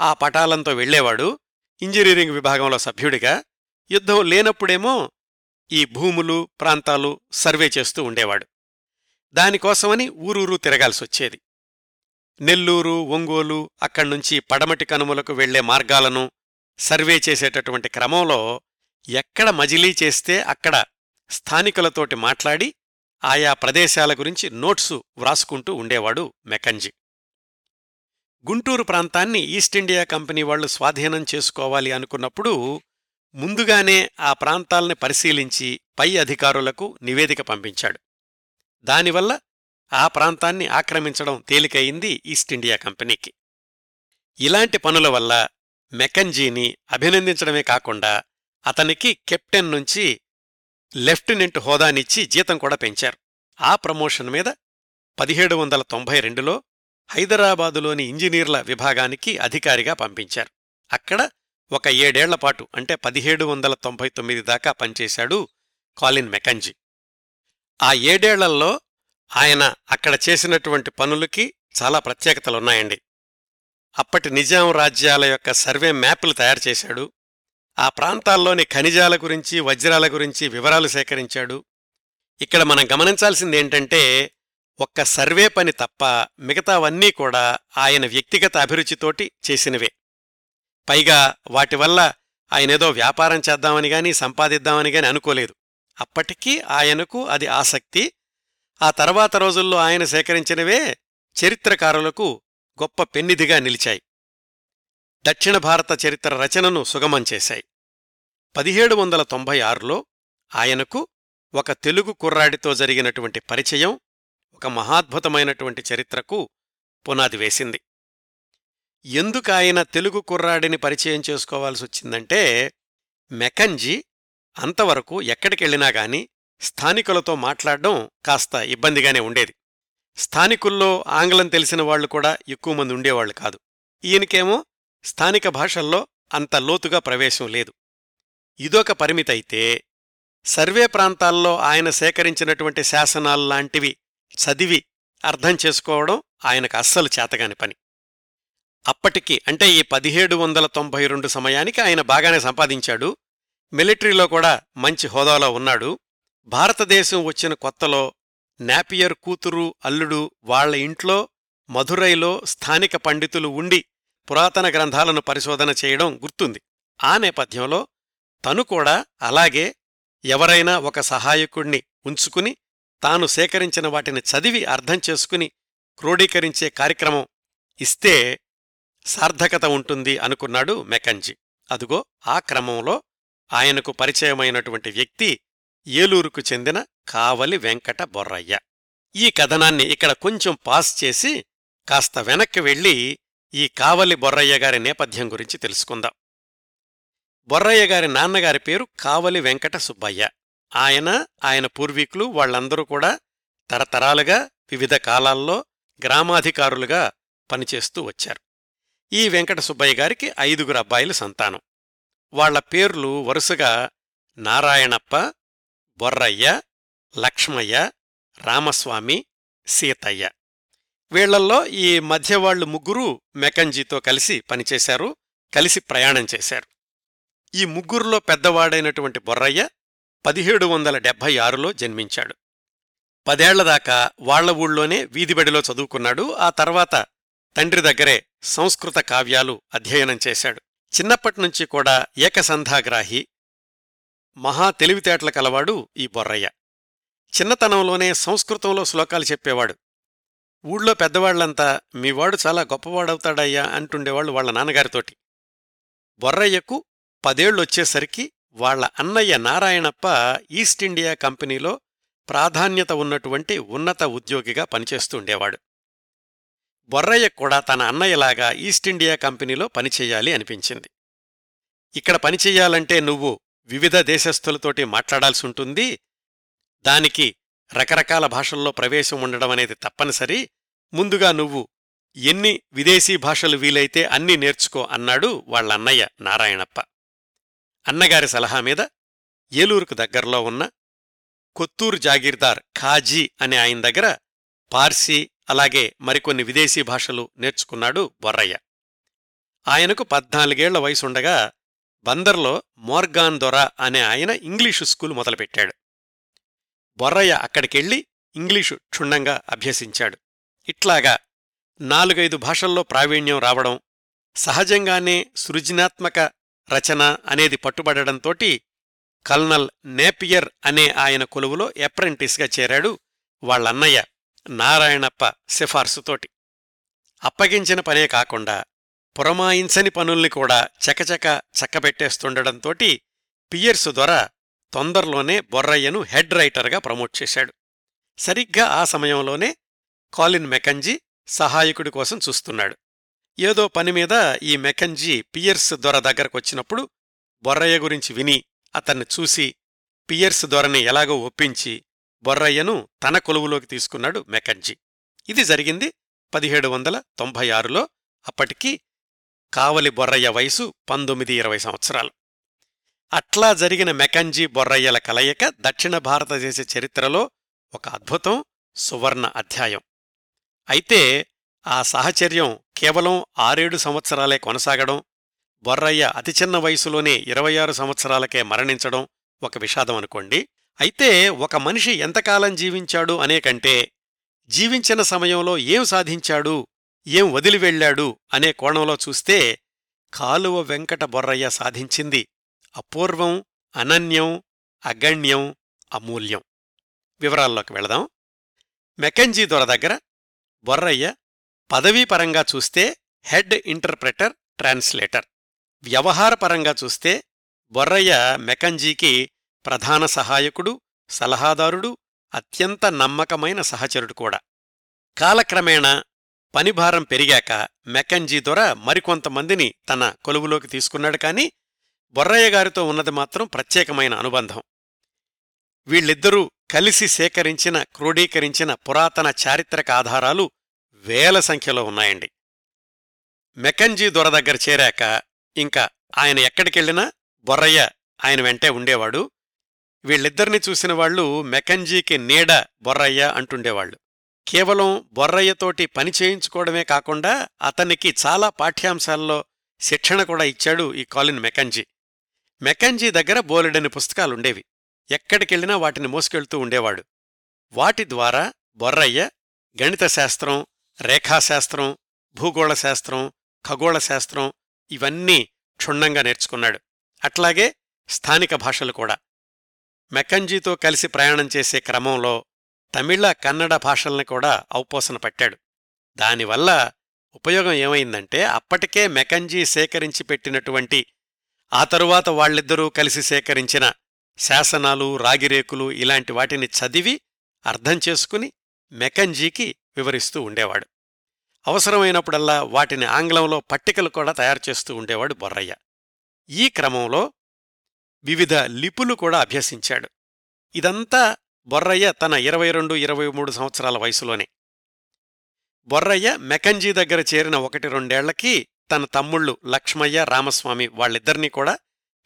ఆ పటాలంతో వెళ్ళేవాడు ఇంజనీరింగ్ విభాగంలో సభ్యుడిగా. యుద్ధం లేనప్పుడేమో ఈ భూములు ప్రాంతాలు సర్వే చేస్తూ ఉండేవాడు. దానికోసమని ఊరూరు తిరగాల్సొచ్చేది. నెల్లూరు ఒంగోలు అక్కడ్నుంచి పడమటి కనుమలకు వెళ్ళే మార్గాలను సర్వే చేసేటటువంటి క్రమంలో ఎక్కడ మజిలీ చేస్తే అక్కడ స్థానికులతోటి మాట్లాడి ఆయా ప్రదేశాల గురించి నోట్సు వ్రాసుకుంటూ ఉండేవాడు మెకంజీ. గుంటూరు ప్రాంతాన్ని ఈస్ట్ ఇండియా కంపెనీ వాళ్ళు స్వాధీనం చేసుకోవాలి అనుకున్నప్పుడు ముందుగానే ఆ ప్రాంతాల్ని పరిశీలించి పై అధికారులకు నివేదిక పంపించాడు. దానివల్ల ఆ ప్రాంతాన్ని ఆక్రమించడం తేలికయింది ఈస్ట్ ఇండియా కంపెనీకి. ఇలాంటి పనుల వల్ల మెకంజీని అభినందించడమే కాకుండా అతనికి కెప్టెన్ నుంచి లెఫ్టినెంట్ హోదానిచ్చి జీతం కూడా పెంచారు. ఆ ప్రమోషన్ మీద పదిహేడు వందల తొంభై రెండులో హైదరాబాదులోని ఇంజనీర్ల విభాగానికి అధికారిగా పంపించారు. అక్కడ ఒక ఏడేళ్ళపాటు అంటే పదిహేడు వందల తొంభై తొమ్మిది దాకా పనిచేశాడు కాలిన్ మెకంజీ. ఆ ఏడేళ్ళల్లో ఆయన అక్కడ చేసినటువంటి పనులకి చాలా ప్రత్యేకతలున్నాయండి. అప్పటి నిజాం రాజ్యాల యొక్క సర్వే మ్యాప్లు తయారు చేశాడు. ఆ ప్రాంతాల్లోని ఖనిజాల గురించి వజ్రాల గురించి వివరాలు సేకరించాడు. ఇక్కడ మనం గమనించాల్సిందేంటంటే ఒక్క సర్వే పని తప్ప మిగతావన్నీ కూడా ఆయన వ్యక్తిగత అభిరుచితోటి చేసినవే. పైగా వాటి వల్ల ఆయనేదో వ్యాపారం చేద్దామని గాని సంపాదిద్దామని గాని అనుకోలేదు. అప్పటికీ ఆయనకు అది ఆసక్తి. ఆ తర్వాత రోజుల్లో ఆయన సేకరించినవే చరిత్రకారులకు గొప్ప పెన్నిదిగా నిలిచాయి. దక్షిణ భారత చరిత్ర రచనను సుగమం చేశాయి. పదిహేడు వందల తొంభై ఆరులో ఆయనకు ఒక తెలుగు కుర్రాడితో జరిగినటువంటి పరిచయం ఒక మహాద్భుతమైనటువంటి చరిత్రకు పునాది వేసింది. ఎందుకాయన తెలుగు కుర్రాడిని పరిచయం చేసుకోవాల్సొచ్చిందంటే మెకంజీ అంతవరకు ఎక్కడికెళ్ళినా గాని స్థానికులతో మాట్లాడడం కాస్త ఇబ్బందిగానే ఉండేది. స్థానికుల్లో ఆంగ్లం తెలిసిన వాళ్ళు కూడా ఎక్కువ మంది ఉండేవాళ్ళు కాదు. ఈయనకేమో స్థానిక భాషల్లో అంత లోతుగా ప్రవేశం లేదు. ఇదొక పరిమితైతే సర్వే ప్రాంతాల్లో ఆయన సేకరించినటువంటి శాసనాల్లాంటివి చదివి అర్థం చేసుకోవడం ఆయనకు అస్సలు చేతగాని పని. అప్పటికి అంటే ఈ పదిహేడు వందల తొంభై రెండు సమయానికి ఆయన బాగానే సంపాదించాడు. మిలిటరీలో కూడా మంచి హోదాలో ఉన్నాడు. భారతదేశం వచ్చిన కొత్తలో నాపియర్ కూతురు అల్లుడు వాళ్ళ ఇంట్లో మధురైలో స్థానిక పండితులు ఉండి పురాతన గ్రంథాలను పరిశోధన చేయడం గుర్తుంది. ఆ నేపథ్యంలో తను కూడా అలాగే ఎవరైనా ఒక సహాయకుణ్ణి ఉంచుకుని తాను సేకరించిన వాటిని చదివి అర్థం చేసుకుని క్రోడీకరించే కార్యక్రమం ఇస్తే సార్థకత ఉంటుంది అనుకున్నాడు మెకంజీ. అదుగో ఆ క్రమంలో ఆయనకు పరిచయమైనటువంటి వ్యక్తి ఏలూరుకు చెందిన కావలి వెంకట బొర్రయ్య. ఈ కథనాన్ని ఇక్కడ కొంచెం పాస్ చేసి కాస్త వెనక్కి వెళ్ళి ఈ కావలి బొర్రయ్య గారి నేపథ్యం గురించి తెలుసుకుందాం. బొర్రయ్య గారి నాన్నగారి పేరు కావలి వెంకట సుబ్బయ్య. ఆయన ఆయన పూర్వీకులు వాళ్ళందరూ కూడా తరతరాలుగా వివిధ కాలాల్లో గ్రామాధికారులుగా పనిచేస్తూ వచ్చారు. ఈ వెంకట సుబ్బయ్య గారికి ఐదుగురు అబ్బాయిలు సంతానం. వాళ్ళ పేర్లు వరుసగా నారాయణప్ప బొర్రయ్య లక్ష్మయ్య రామస్వామి సీతయ్య. వీళ్ళల్లో ఈ మధ్యవాళ్ళు ముగ్గురు మెకంజీతో కలిసి పనిచేశారు కలిసి ప్రయాణం చేశారు. ఈ ముగ్గురులో పెద్దవాడైనటువంటి బొర్రయ్య పదిహేడు వందల డెబ్భై ఆరులో జన్మించాడు. పదేళ్ళదాకా వాళ్ళ ఊళ్ళోనే వీధిబడిలో చదువుకున్నాడు ఆ తర్వాత తండ్రి దగ్గరే సంస్కృత కావ్యాలు అధ్యయనం చేశాడు. చిన్నప్పటినుంచి కూడా ఏకసంధాగ్రాహి మహా తెలివితేటల కలవాడు ఈ బొర్రయ్య. చిన్నతనంలోనే సంస్కృతంలో శ్లోకాలు చెప్పేవాడు. ఊళ్ళో పెద్దవాళ్ళంతా మీవాడు చాలా గొప్పవాడవుతాడయ్యా అంటుండేవాళ్ళు వాళ్ళ నాన్నగారితోటి. బొర్రయ్యకు పదేళ్ళొచ్చేసరికి వాళ్ళ అన్నయ్య నారాయణప్ప ఈస్ట్ ఇండియా కంపెనీలో ప్రాధాన్యత ఉన్నటువంటి ఉన్నత ఉద్యోగిగా పనిచేస్తుండేవాడు బొర్రయ్య కూడా తన అన్నయ్యలాగా ఈస్ట్ ఇండియా కంపెనీలో పనిచేయాలి అనిపించింది. ఇక్కడ పనిచేయాలంటే నువ్వు వివిధ దేశస్థులతోటి మాట్లాడాల్సుంటుంది. దానికి రకరకాల భాషల్లో ప్రవేశం ఉండడం అనేది తప్పనిసరి. ముందుగా నువ్వు ఎన్ని విదేశీ భాషలు వీలైతే అన్నీ నేర్చుకో అన్నాడు వాళ్ళన్నయ్య నారాయణప్ప. అన్నగారి సలహా మీద ఏలూరుకు దగ్గరలో ఉన్న కొత్తూరు జాగీర్దార్ ఖాజీ అనే ఆయన దగ్గర పార్సీ అలాగే మరికొన్ని విదేశీ భాషలు నేర్చుకున్నాడు బొర్రయ్య. ఆయనకు పద్నాలుగేళ్ళ వయసుండగా బందర్లో మోర్గాన్ దొర అనే ఆయన ఇంగ్లీషు స్కూల్ మొదలుపెట్టాడు. బొర్రయ్య అక్కడికెళ్ళి ఇంగ్లీషు క్షుణ్ణంగా అభ్యసించాడు. ఇట్లాగా నాలుగైదు భాషల్లో ప్రావీణ్యం రావడం సహజంగానే సృజనాత్మక రచన అనేది పట్టుబడడంతోటి కల్నల్ నేపియర్ అనే ఆయన కొలువులో అప్రెంటిస్గా చేరాడు వాళ్ళన్నయ్య నారాయణప్ప సిఫార్సుతోటి. అప్పగించిన పనే కాకుండా పురమాయించని పనుల్ని కూడా చకచక చక్కబెట్టేస్తుండటంతోటి పియర్సు దొర తొందరలోనే బొర్రయ్యను హెడ్ రైటర్గా ప్రమోట్ చేశాడు. సరిగ్గా ఆ సమయంలోనే కాలిన్ మెకంజీ సహాయకుడి కోసం చూస్తున్నాడు. ఏదో పనిమీద ఈ మెకంజీ పియర్స్ దొర దగ్గరకొచ్చినప్పుడు బొర్రయ్య గురించి విని అతన్ని చూసి పియర్స్ దొరని ఎలాగో ఒప్పించి బొర్రయ్యను తన కొలువులోకి తీసుకున్నాడు మెకంజీ. ఇది జరిగింది పదిహేడు వందల తొంభై ఆరులో అప్పటికి కావలి బొర్రయ్య వయసు పంతొమ్మిది ఇరవై సంవత్సరాలు. అట్లా జరిగిన మెకంజీ బొర్రయ్యల కలయిక దక్షిణ భారతదేశ చరిత్రలో ఒక అద్భుతం సువర్ణ అధ్యాయం. అయితే ఆ సాహచర్యం కేవలం ఆరేడు సంవత్సరాలే కొనసాగడం బొర్రయ్య అతి చిన్న వయసులోనే ఇరవై ఆరు సంవత్సరాలకే మరణించడం ఒక విషాదం అనుకోండి. అయితే ఒక మనిషి ఎంతకాలం జీవించాడు అనే కంటే జీవించిన సమయంలో ఏం సాధించాడు ఏం వదిలి వెళ్ళాడు అనే కోణంలో చూస్తే కాలువ వెంకట బొర్రయ్య సాధించింది. అపూర్వం అనన్యం అగణ్యం అమూల్యం. వివరాల్లోకి వెళదాం. మెకంజీ దొర దగ్గర బొర్రయ్య పదవీపరంగా చూస్తే హెడ్ ఇంటర్ప్రెటర్ ట్రాన్స్లేటర్. వ్యవహారపరంగా చూస్తే బొర్రయ్య మెకంజీకి ప్రధాన సహాయకుడు సలహాదారుడు అత్యంత నమ్మకమైన సహచరుడు కూడా. కాలక్రమేణా పనిభారం పెరిగాక మెకంజీ దొర మరికొంతమందిని తన కొలువులోకి తీసుకున్నాడు కాని బొర్రయ్య గారితో ఉన్నది మాత్రం ప్రత్యేకమైన అనుబంధం. వీళ్ళిద్దరూ కలిసి సేకరించిన క్రోడీకరించిన పురాతన చారిత్రక ఆధారాలు వేల సంఖ్యలో ఉన్నాయండి. మెకంజీ దొర దగ్గర చేరాక ఇంకా ఆయన ఎక్కడికెళ్ళినా బొర్రయ్య ఆయన వెంటే ఉండేవాడు. వీళ్ళిద్దరిని చూసిన వాళ్ళు మెకంజీకి నీడ బొర్రయ్య అంటుండేవాళ్ళు. కేవలం బొర్రయ్యతోటి పని చేయించుకోవడమే కాకుండా అతనికి చాలా పాఠ్యాంశాల్లో శిక్షణ కూడా ఇచ్చాడు ఈ కాలిన్ మెకంజీ. మెకంజీ దగ్గర బోలెడని పుస్తకాలుండేవి. ఎక్కడికెళ్ళినా వాటిని మోసుకెళ్తూ ఉండేవాడు. వాటి ద్వారా బొర్రయ్య గణితశాస్త్రం రేఖాశాస్త్రం భూగోళశాస్త్రం ఖగోళశాస్త్రం ఇవన్నీ క్షుణ్ణంగా నేర్చుకున్నాడు. అట్లాగే స్థానిక భాషలు కూడా. మెకంజీతో కలిసి ప్రయాణం చేసే క్రమంలో తమిళ కన్నడ భాషల్ని కూడా ఔపోసన పట్టాడు. దానివల్ల ఉపయోగం ఏమైందంటే అప్పటికే మెకంజీ సేకరించి పెట్టినటువంటి ఆ తరువాత వాళ్ళిద్దరూ కలిసి సేకరించిన శాసనాలు రాగిరేకులు ఇలాంటి వాటిని చదివి అర్థం చేసుకుని మెకంజీకి వివరిస్తూ ఉండేవాడు. అవసరమైనప్పుడల్లా వాటిని ఆంగ్లంలో పట్టికలు కూడా తయారు చేస్తూ ఉండేవాడు బొర్రయ్య. ఈ క్రమంలో వివిధ లిపులు కూడా అభ్యసించాడు. ఇదంతా బొర్రయ్య తన ఇరవై రెండు ఇరవై మూడు సంవత్సరాల వయసులోనే. బొర్రయ్య మెకంజీ దగ్గర చేరిన ఒకటి రెండేళ్ళకి తన తమ్ముళ్ళు లక్ష్మయ్య రామస్వామి వాళ్ళిద్దరినీ కూడా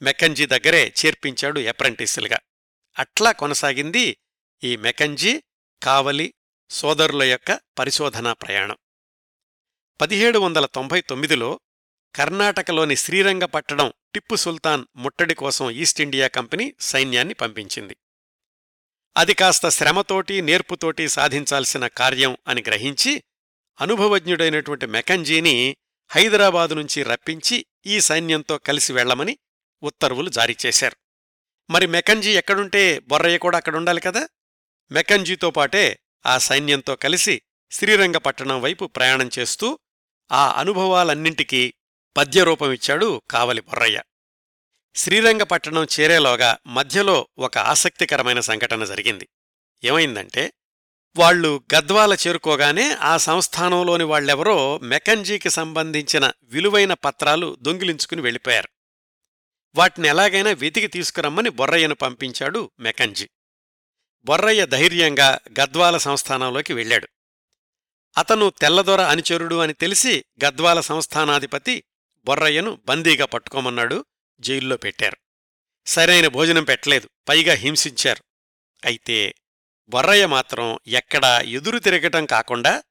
మెకంజీ దగ్గరే చేర్పించాడు అప్రెంటిస్లుగా అట్లా కొనసాగింది ఈ మెకంజీ కావలి సోదరుల యొక్క పరిశోధనా ప్రయాణం. పదిహేడు వందల తొంభై తొమ్మిదిలో కర్ణాటకలోని శ్రీరంగపట్టణం టిప్పు సుల్తాన్ ముట్టడి కోసం ఈస్ట్ ఇండియా కంపెనీ సైన్యాన్ని పంపించింది. అది కాస్త శ్రమతోటి నేర్పుతోటి సాధించాల్సిన కార్యం అని గ్రహించి అనుభవజ్ఞుడైనటువంటి మెకంజీని హైదరాబాదు నుంచి రప్పించి ఈ సైన్యంతో కలిసి వెళ్ళమని ఉత్తర్వులు జారీ చేశారు. మరి మెకంజీ ఎక్కడుంటే బొర్రయ్య కూడా అక్కడుండాలి కదా? మెకంజీతో పాటే ఆ సైన్యంతో కలిసి శ్రీరంగపట్టణం వైపు ప్రయాణం చేస్తూ ఆ అనుభవాలన్నింటికీ పద్యరూపమిచ్చాడు కావలి బొర్రయ్య. శ్రీరంగపట్టణం చేరేలోగా మధ్యలో ఒక ఆసక్తికరమైన సంఘటన జరిగింది. ఏమైందంటే వాళ్ళు గద్వాల చేరుకోగానే ఆ సంస్థానంలోని వాళ్ళెవరో మెకంజీకి సంబంధించిన విలువైన పత్రాలు దొంగిలించుకుని వెళ్ళిపోయారు. వాటిని ఎలాగైనా వెతికి తీసుకురమ్మని బొర్రయ్యను పంపించాడు మెకంజీ. బొర్రయ్య ధైర్యంగా గద్వాల సంస్థానంలోకి వెళ్ళాడు. అతను తెల్లదొర అనుచరుడు అని తెలిసి గద్వాల సంస్థానాధిపతి బొర్రయ్యను బందీగా పట్టుకోమన్నాడు జైల్లో పెట్టారు. సరైన భోజనం పెట్టలేదు పైగా హింసించారు. అయితే బొర్రయ్య మాత్రం ఎక్కడా ఎదురు తిరగటం కాకుండా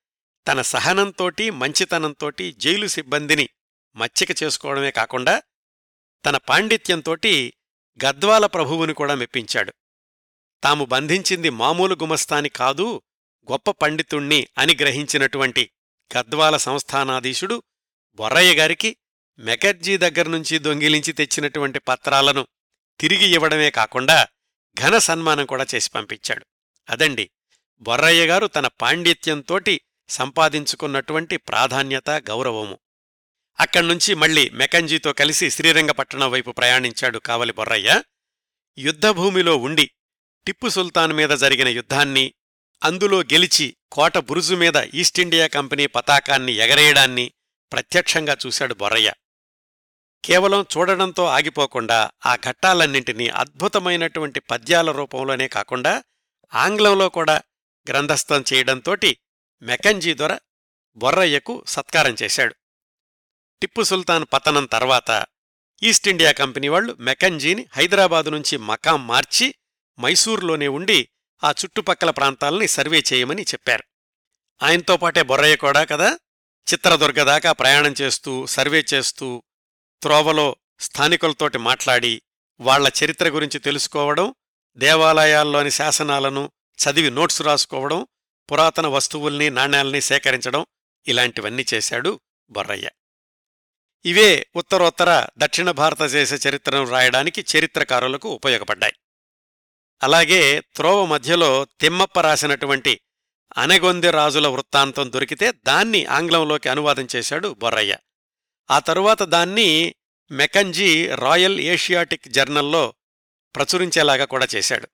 తన సహనంతోటి మంచితనంతోటి జైలు సిబ్బందిని మచ్చిక చేసుకోవడమే కాకుండా తన పాండిత్యంతోటి గద్వాల ప్రభువుని కూడా మెప్పించాడు. తాము బంధించింది మామూలు గుమస్తాని కాదు గొప్ప పండితుణ్ణి అని గ్రహించినటువంటి గద్వాల సంస్థానాధీశుడు బొర్రయ్య గారికి మెకర్జీ దగ్గర్నుంచి దొంగిలించి తెచ్చినటువంటి పత్రాలను తిరిగి ఇవ్వడమే కాకుండా ఘన సన్మానం కూడా చేసి పంపించాడు. అదండి. బొర్రయ్య గారు తన పాండిత్యంతోటి సంపాదించుకున్నటువంటి ప్రాధాన్యత గౌరవము. అక్కడ్నుంచి మళ్ళీ మెకంజీతో కలిసి శ్రీరంగపట్టణం వైపు ప్రయాణించాడు కావలి బొర్రయ్య. యుద్ధభూమిలో ఉండి టిప్పు సుల్తాన్ మీద జరిగిన యుద్ధాన్ని అందులో గెలిచి కోట బురుజు మీద ఈస్టిండియా కంపెనీ పతాకాన్ని ఎగరేయడాన్ని ప్రత్యక్షంగా చూశాడు బొర్రయ్య. కేవలం చూడడంతో ఆగిపోకుండా ఆ ఘట్టాలన్నింటినీ అద్భుతమైనటువంటి పద్యాల రూపంలోనే కాకుండా ఆంగ్లంలో కూడా గ్రంథస్థం చేయడంతోటి మెకంజీ దొర బొర్రయ్యకు సత్కారం చేశాడు. టిప్పు సుల్తాన్ పతనం తర్వాత ఈస్ట్ ఇండియా కంపెనీ వాళ్ళు మెకంజీని హైదరాబాదు నుంచి మకాం మార్చి మైసూర్లోనే ఉండి ఆ చుట్టుపక్కల ప్రాంతాలని సర్వే చేయమని చెప్పారు. ఆయనతో పాటే బొర్రయ్య కూడా కదా చిత్రదుర్గ దాకా ప్రయాణం చేస్తూ సర్వే చేస్తూ త్రోవలో స్థానికులతోటి మాట్లాడి వాళ్ళ చరిత్ర గురించి తెలుసుకోవడం దేవాలయాల్లోని శాసనాలను చదివి నోట్సు రాసుకోవడం పురాతన వస్తువుల్ని నాణ్యాల్ని సేకరించడం ఇలాంటివన్నీ చేశాడు బొర్రయ్య. ఇవే ఉత్తరోత్తర దక్షిణ భారతదేశ చరిత్రను రాయడానికి చరిత్రకారులకు ఉపయోగపడ్డాయి. అలాగే త్రోవ మధ్యలో తిమ్మప్ప రాసినటువంటి అనగొంది రాజుల వృత్తాంతం దొరికితే దాన్ని ఆంగ్లంలోకి అనువాదం చేశాడు బొర్రయ్య. ఆ తరువాత దాన్ని మెకంజీ రాయల్ ఏషియాటిక్ జర్నల్లో ప్రచురించేలాగా కూడా చేశాడు.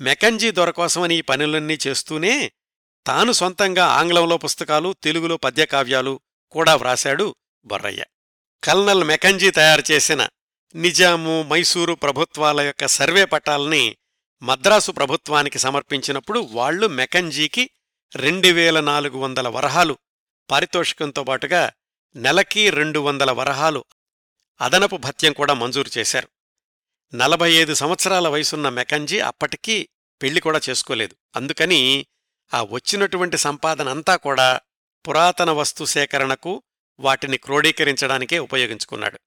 మెకంజీ దొరకోసమని ఈ పనులన్నీ చేస్తూనే తాను సొంతంగా ఆంగ్లంలో పుస్తకాలు తెలుగులో పద్యకావ్యాలు కూడా వ్రాశాడు బొర్రయ్య. కల్నల్ మెకంజీ తయారు చేసిన నిజాము మైసూరు ప్రభుత్వాల యొక్క సర్వే పటాల్ని మద్రాసు ప్రభుత్వానికి సమర్పించినప్పుడు వాళ్ళు మెకంజీకి రెండు వేల నాలుగు వందల వరహాలు పారితోషికంతో పాటుగా నెలకి రెండు వందల వరహాలు అదనపు భత్యం కూడా మంజూరు చేశారు. నలభై ఐదు సంవత్సరాల వయసున్న మెకంజీ అప్పటికీ పెళ్ళి కూడా చేసుకోలేదు. అందుకని ఆ వచ్చినటువంటి సంపాదన అంతా కూడా పురాతన వస్తు సేకరణకు వాటిని క్రోడీకరించడానికే ఉపయోగించుకున్నాడు.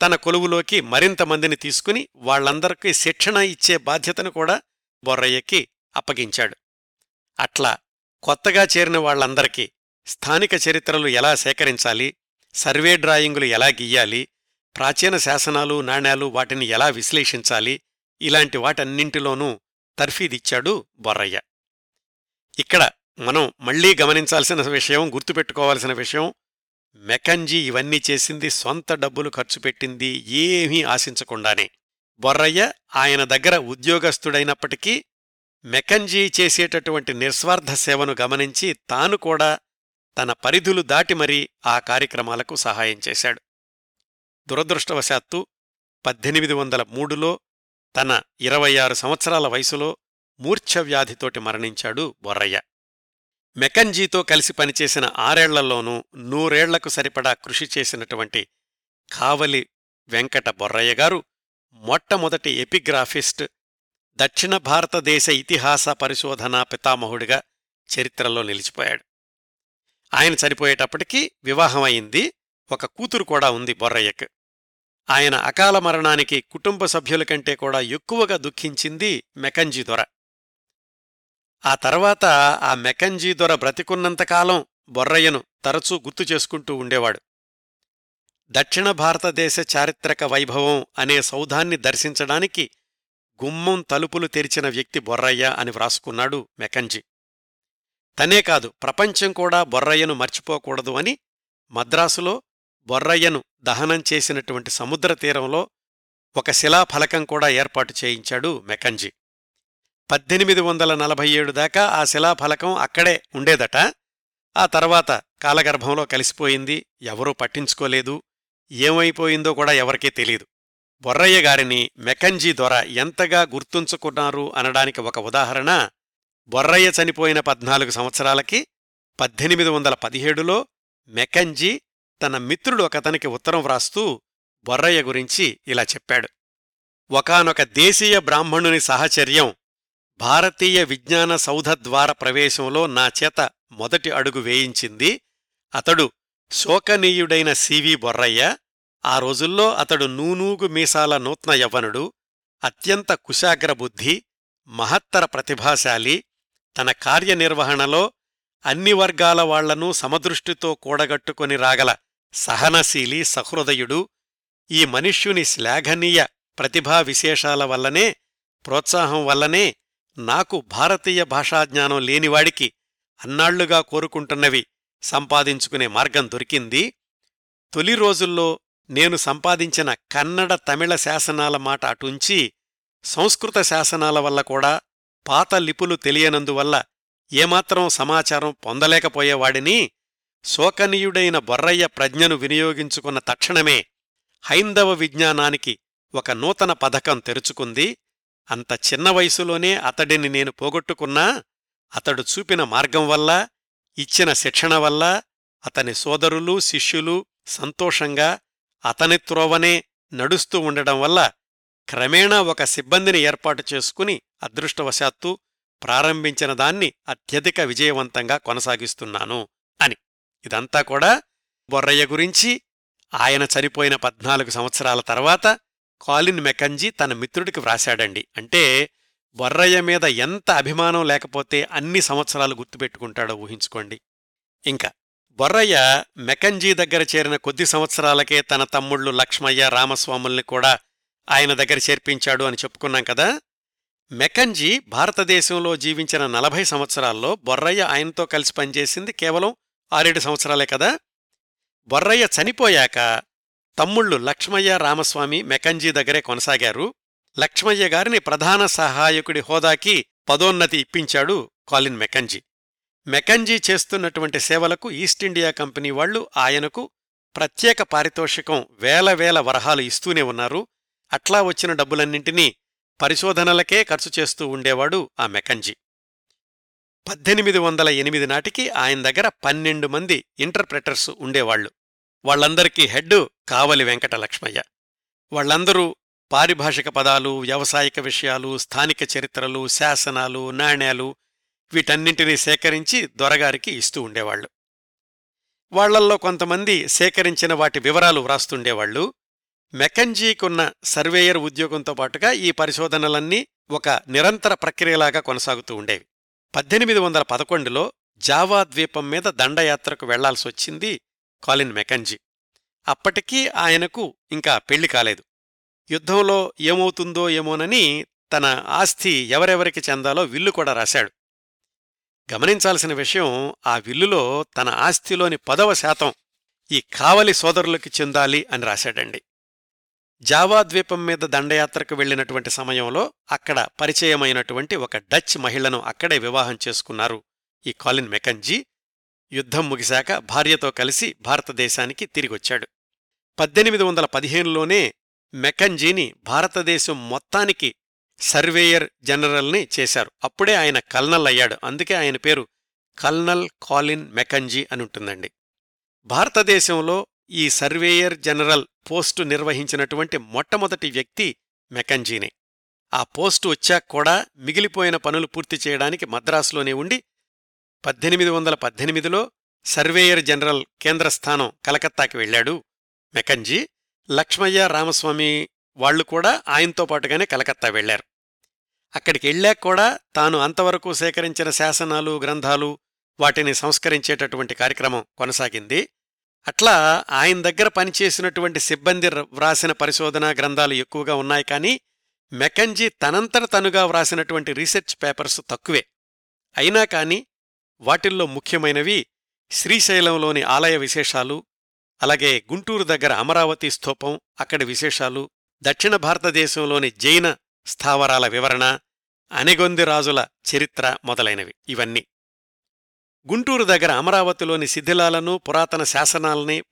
తన కొలువులోకి మరింత మందిని తీసుకుని వాళ్ళందరికీ శిక్షణ ఇచ్చే బాధ్యతను కూడా బొర్రయ్యకి అప్పగించాడు. అట్లా కొత్తగా చేరిన వాళ్ళందరికీ స్థానిక చరిత్రలు ఎలా సేకరించాలి సర్వే డ్రాయింగులు ఎలా గీయాలి ప్రాచీన శాసనాలు నాణ్యాలు వాటిని ఎలా విశ్లేషించాలి? ఇలాంటి వాటన్నింటిలోనూ తర్ఫీదిచ్చాడు బొర్రయ్య. ఇక్కడ మనం మళ్ళీ గమనించాల్సిన విషయం గుర్తుపెట్టుకోవాల్సిన విషయం మెకంజీ ఇవన్నీ చేసింది సొంత డబ్బులు ఖర్చు పెట్టింది ఏమీ ఆశించకుండానే. బొర్రయ్య ఆయన దగ్గర ఉద్యోగస్తుడైనప్పటికీ మెకంజీ చేసేటటువంటి నిస్వార్థ సేవను గమనించి తాను కూడా తన పరిధులు దాటి మరీ ఆ కార్యక్రమాలకు సహాయం చేశాడు. దురదృష్టవశాత్తు పద్దెనిమిది వందల మూడులో తన ఇరవై ఆరు సంవత్సరాల వయసులో మూర్ఛవ్యాధితోటి మరణించాడు బొర్రయ్య. మెకంజీతో కలిసి పనిచేసిన ఆరేళ్ళలోనూ నూరేళ్ళకు సరిపడా కృషి చేసినటువంటి కావలి వెంకట బొర్రయ్య గారు మొట్టమొదటి ఎపిగ్రాఫిస్ట్ దక్షిణ భారతదేశ ఇతిహాస పరిశోధనా పితామహుడిగా చరిత్రలో నిలిచిపోయాడు. ఆయన చనిపోయేటప్పటికీ వివాహమైంది ఒక కూతురు కూడా ఉంది బొర్రయ్యకు. ఆయన అకాల మరణానికి కుటుంబ సభ్యుల కంటే కూడా ఎక్కువగా దుఃఖించింది మెకంజీ దొర. ఆ తర్వాత ఆ మెకంజీ దొర బ్రతికున్నంతకాలం బొర్రయ్యను తరచూ గుర్తు చేసుకుంటూ ఉండేవాడు. దక్షిణ భారతదేశ చారిత్రక వైభవం అనే సౌధాన్ని దర్శించడానికి గుమ్మం తలుపులు తెరిచిన వ్యక్తి బొర్రయ్య అని వ్రాసుకున్నాడు మెకంజీ. తనే కాదు ప్రపంచం కూడా బొర్రయ్యను మర్చిపోకూడదు అని మద్రాసులో బొర్రయ్యను దహనం చేసినటువంటి సముద్ర తీరంలో ఒక శిలాఫలకం కూడా ఏర్పాటు చేయించాడు మెకంజీ. పద్దెనిమిది వందల నలభై ఏడు దాకా ఆ శిలాఫలకం అక్కడే ఉండేదట. ఆ తర్వాత కాలగర్భంలో కలిసిపోయింది. ఎవరూ పట్టించుకోలేదు. ఏమైపోయిందో కూడా ఎవరికీ తెలీదు. బొర్రయ్య గారిని మెకంజీ ద్వారా ఎంతగా గుర్తుంచుకున్నారు అనడానికి ఒక ఉదాహరణ బొర్రయ్య చనిపోయిన పద్నాలుగు సంవత్సరాలకి పద్దెనిమిది వందల పదిహేడులో మెకంజీ తన మిత్రుడు ఒకతనికి ఉత్తరం వ్రాస్తూ బొర్రయ్య గురించి ఇలా చెప్పాడు. ఒకనొక దేశీయ బ్రాహ్మణుని సాహచర్యం భారతీయ విజ్ఞాన సౌధద్వార ప్రవేశంలో నా చేత మొదటి అడుగు వేయించింది. అతడు శోకనీయుడైన సివి బొర్రయ్య. ఆ రోజుల్లో అతడు నూనూగు మీసాల నూత్న యవ్వనుడు. అత్యంత కుశాగ్రబుద్ధి మహత్తర ప్రతిభాశాలి. తన కార్యనిర్వహణలో అన్ని వర్గాల వాళ్ళను సమదృష్టితో కూడగట్టుకొని రాగల సహనశీలి సహృదయుడు ఈ మనుష్యుని శ్లాఘనీయ ప్రతిభా విశేషాల వల్లనే ప్రోత్సాహం వల్లనే నాకు భారతీయ భాషాజ్ఞానం లేనివాడికి అన్నాళ్ళుగా కోరుకుంటున్నవి సంపాదించుకునే మార్గం దొరికింది. తొలి రోజుల్లో నేను సంపాదించిన కన్నడ తమిళ శాసనాల మాట అటుంచి సంస్కృత శాసనాల వల్ల కూడా పాత లిపులు తెలియనందువల్ల ఏమాత్రం సమాచారం పొందలేకపోయేవాడిని శోకనీయుడైన బొర్రయ్య ప్రజ్ఞను వినియోగించుకున్న తక్షణమే హైందవ విజ్ఞానానికి ఒక నూతన పథకం తెరుచుకుంది. అంత చిన్న వయసులోనే అతడిని నేను పోగొట్టుకున్నా అతడు చూపిన మార్గం వల్ల ఇచ్చిన శిక్షణ వల్ల అతని సోదరులు శిష్యులు సంతోషంగా అతని త్రోవనే నడుస్తూ ఉండడం వల్ల క్రమేణా ఒక సిబ్బందిని ఏర్పాటు చేసుకుని అదృష్టవశాత్తు ప్రారంభించిన దాన్ని అత్యధిక విజయవంతంగా కొనసాగిస్తున్నాను అని. ఇదంతా కూడా బొర్రయ్య గురించి ఆయన చనిపోయిన పద్నాలుగు సంవత్సరాల తర్వాత కాలిన్ మెకంజీ తన మిత్రుడికి వ్రాశాడండి. అంటే బొర్రయ్య మీద ఎంత అభిమానం లేకపోతే అన్ని సంవత్సరాలు గుర్తుపెట్టుకుంటాడో ఊహించుకోండి. ఇంకా బొర్రయ్య మెకంజీ దగ్గర చేరిన కొద్ది సంవత్సరాలకే తన తమ్ముళ్ళు లక్ష్మయ్య రామస్వాముల్ని కూడా ఆయన దగ్గర చేర్పించాడు అని చెప్పుకున్నాం కదా? మెకంజీ భారతదేశంలో జీవించిన నలభై సంవత్సరాల్లో బొర్రయ్య ఆయనతో కలిసి పనిచేసింది కేవలం ఆరేడు సంవత్సరాలే కదా. బొర్రయ్య చనిపోయాక తమ్ముళ్ళు లక్ష్మయ్య రామస్వామి మెకంజీ దగ్గరే కొనసాగారు. లక్ష్మయ్య గారిని ప్రధాన సహాయకుడి హోదాకి పదోన్నతి ఇప్పించాడు కాలిన్ మెకంజీ. మెకంజీ చేస్తున్నటువంటి సేవలకు ఈస్ట్ ఇండియా కంపెనీ వాళ్ళు ఆయనకు ప్రత్యేక పారితోషికం వేల వేల వరహాలు ఇస్తూనే ఉన్నారు. అట్లా వచ్చిన డబ్బులన్నింటినీ పరిశోధనలకే ఖర్చు చేస్తూ ఉండేవాడు ఆ మెకంజీ. పద్దెనిమిది వందల ఎనిమిది నాటికి ఆయన దగ్గర పన్నెండు మంది ఇంటర్ప్రెటర్స్ ఉండేవాళ్ళు వాళ్ళందరికీ హెడ్ కావలి వెంకటలక్ష్మయ్య వాళ్ళందరూ పారిభాషిక పదాలు వ్యవసాయక విషయాలు స్థానిక చరిత్రలు శాసనాలు నాణ్యాలు వీటన్నింటినీ సేకరించి దొరగారికి ఇస్తూ ఉండేవాళ్ళు వాళ్ళల్లో కొంతమంది సేకరించిన వాటి వివరాలు వ్రాస్తుండేవాళ్ళు మెకంజీకున్న సర్వేయర్ ఉద్యోగంతో పాటుగా ఈ పరిశోధనలన్నీ ఒక నిరంతర ప్రక్రియలాగా కొనసాగుతూ ఉండేవి. పద్దెనిమిది వందల పదకొండులో జావా ద్వీపం మీద దండయాత్రకు వెళ్ళాల్సొచ్చింది కాలిన్ మెకంజీ. అప్పటికీ ఆయనకు ఇంకా పెళ్ళి కాలేదు. యుద్ధంలో ఏమవుతుందో ఏమోనని తన ఆస్తి ఎవరెవరికి చెందాలో విల్లు కూడా రాశాడు. గమనించాల్సిన విషయం ఆ విల్లులో తన ఆస్తిలోని పదవ శాతం ఈ కావలి సోదరులకి చెందాలి అని రాశాడండి. జావా ద్వీపం మీద దండయాత్రకు వెళ్ళినటువంటి సమయంలో అక్కడ పరిచయమైనటువంటి ఒక డచ్ మహిళను అక్కడే వివాహం చేసుకున్నారు. ఈ కాలిన్ మెకంజీ యుద్ధం ముగిశాక భార్యతో కలిసి భారతదేశానికి తిరిగొచ్చాడు. పద్దెనిమిది వందల పదిహేనులోనే మెకంజీని భారతదేశం మొత్తానికి సర్వేయర్ జనరల్ని చేశారు. అప్పుడే ఆయన కల్నల్ అయ్యాడు. అందుకే ఆయన పేరు కల్నల్ కాలిన్ మెకంజీ అని ఉంటుందండి. భారతదేశంలో ఈ సర్వేయర్ జనరల్ పోస్టు నిర్వహించినటువంటి మొట్టమొదటి వ్యక్తి మెకంజీనే. ఆ పోస్టు వచ్చాక కూడా మిగిలిపోయిన పనులు పూర్తి చేయడానికి మద్రాసులోనే ఉండి పద్దెనిమిది వందల పద్దెనిమిదిలో సర్వేయర్ జనరల్ కేంద్రస్థానం కలకత్తాకి వెళ్ళాడు మెకంజీ. లక్ష్మయ్య రామస్వామి వాళ్ళు కూడా ఆయనతో పాటుగానే కలకత్తా వెళ్ళారు అక్కడికి వెళ్ళాక కూడా తాను అంతవరకు సేకరించిన శాసనాలు గ్రంథాలు వాటిని సంస్కరించేటటువంటి కార్యక్రమం కొనసాగింది. అట్లా ఆయన దగ్గర పనిచేసినటువంటి సిబ్బంది వ్రాసిన పరిశోధనా గ్రంథాలు ఎక్కువగా ఉన్నాయి కానీ మెకంజీ తనంతట తనుగా వ్రాసినటువంటి రీసెర్చ్ పేపర్స్ తక్కువే. అయినా కాని వాటిల్లో ముఖ్యమైనవి శ్రీశైలంలోని ఆలయ విశేషాలు అలాగే గుంటూరు దగ్గర అమరావతి స్థూపం అక్కడి విశేషాలు దక్షిణ భారతదేశంలోని జైన స్థావరాల వివరణ అనెగొంది రాజుల చరిత్ర మొదలైనవి. ఇవన్నీ. గుంటూరు దగ్గర అమరావతిలోని శిథిలాలను పురాతన శాసనాల్ని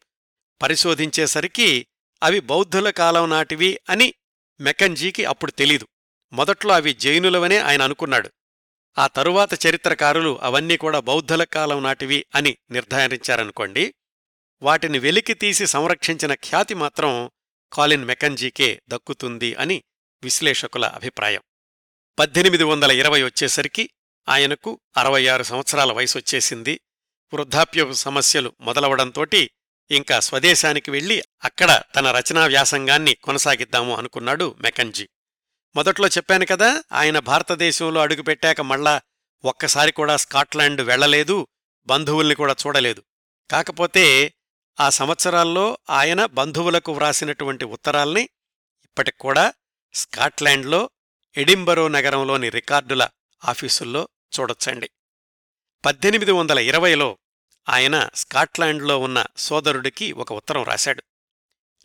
పరిశోధించేసరికి అవి బౌద్ధుల కాలం నాటివి అని మెకంజీకి అప్పుడు తెలీదు. మొదట్లో అవి జైనులవనే ఆయన అనుకున్నాడు. ఆ తరువాత చరిత్రకారులు అవన్నీ కూడా బౌద్ధుల కాలం నాటివి అని నిర్ధారించారనుకోండి వాటిని వెలికి తీసి సంరక్షించిన ఖ్యాతి మాత్రం కాలిన్ మెకంజీకే దక్కుతుంది అని విశ్లేషకుల అభిప్రాయం. పద్దెనిమిది వందల ఇరవై వచ్చేసరికి ఆయనకు అరవై ఆరు సంవత్సరాల వయసొచ్చేసింది. వృద్ధాప్యపు సమస్యలు మొదలవడంతోటి ఇంకా స్వదేశానికి వెళ్ళి అక్కడ తన రచనా వ్యాసంగాన్ని కొనసాగిద్దాము అనుకున్నాడు మెకంజీ. మొదట్లో చెప్పాను కదా ఆయన భారతదేశంలో అడుగుపెట్టాక మళ్ళా ఒక్కసారి కూడా స్కాట్లాండ్ వెళ్ళలేదు బంధువుల్ని కూడా చూడలేదు. కాకపోతే ఆ సంవత్సరాల్లో ఆయన బంధువులకు వ్రాసినటువంటి ఉత్తరాల్ని ఇప్పటికూడా స్కాట్లాండ్లో ఎడింబరో నగరంలోని రికార్డుల ఆఫీసుల్లో చూడొచ్చండి. పద్దెనిమిది వందల ఇరవైలో ఆయన స్కాట్లాండ్లో ఉన్న సోదరుడికి ఒక ఉత్తరం రాశాడు.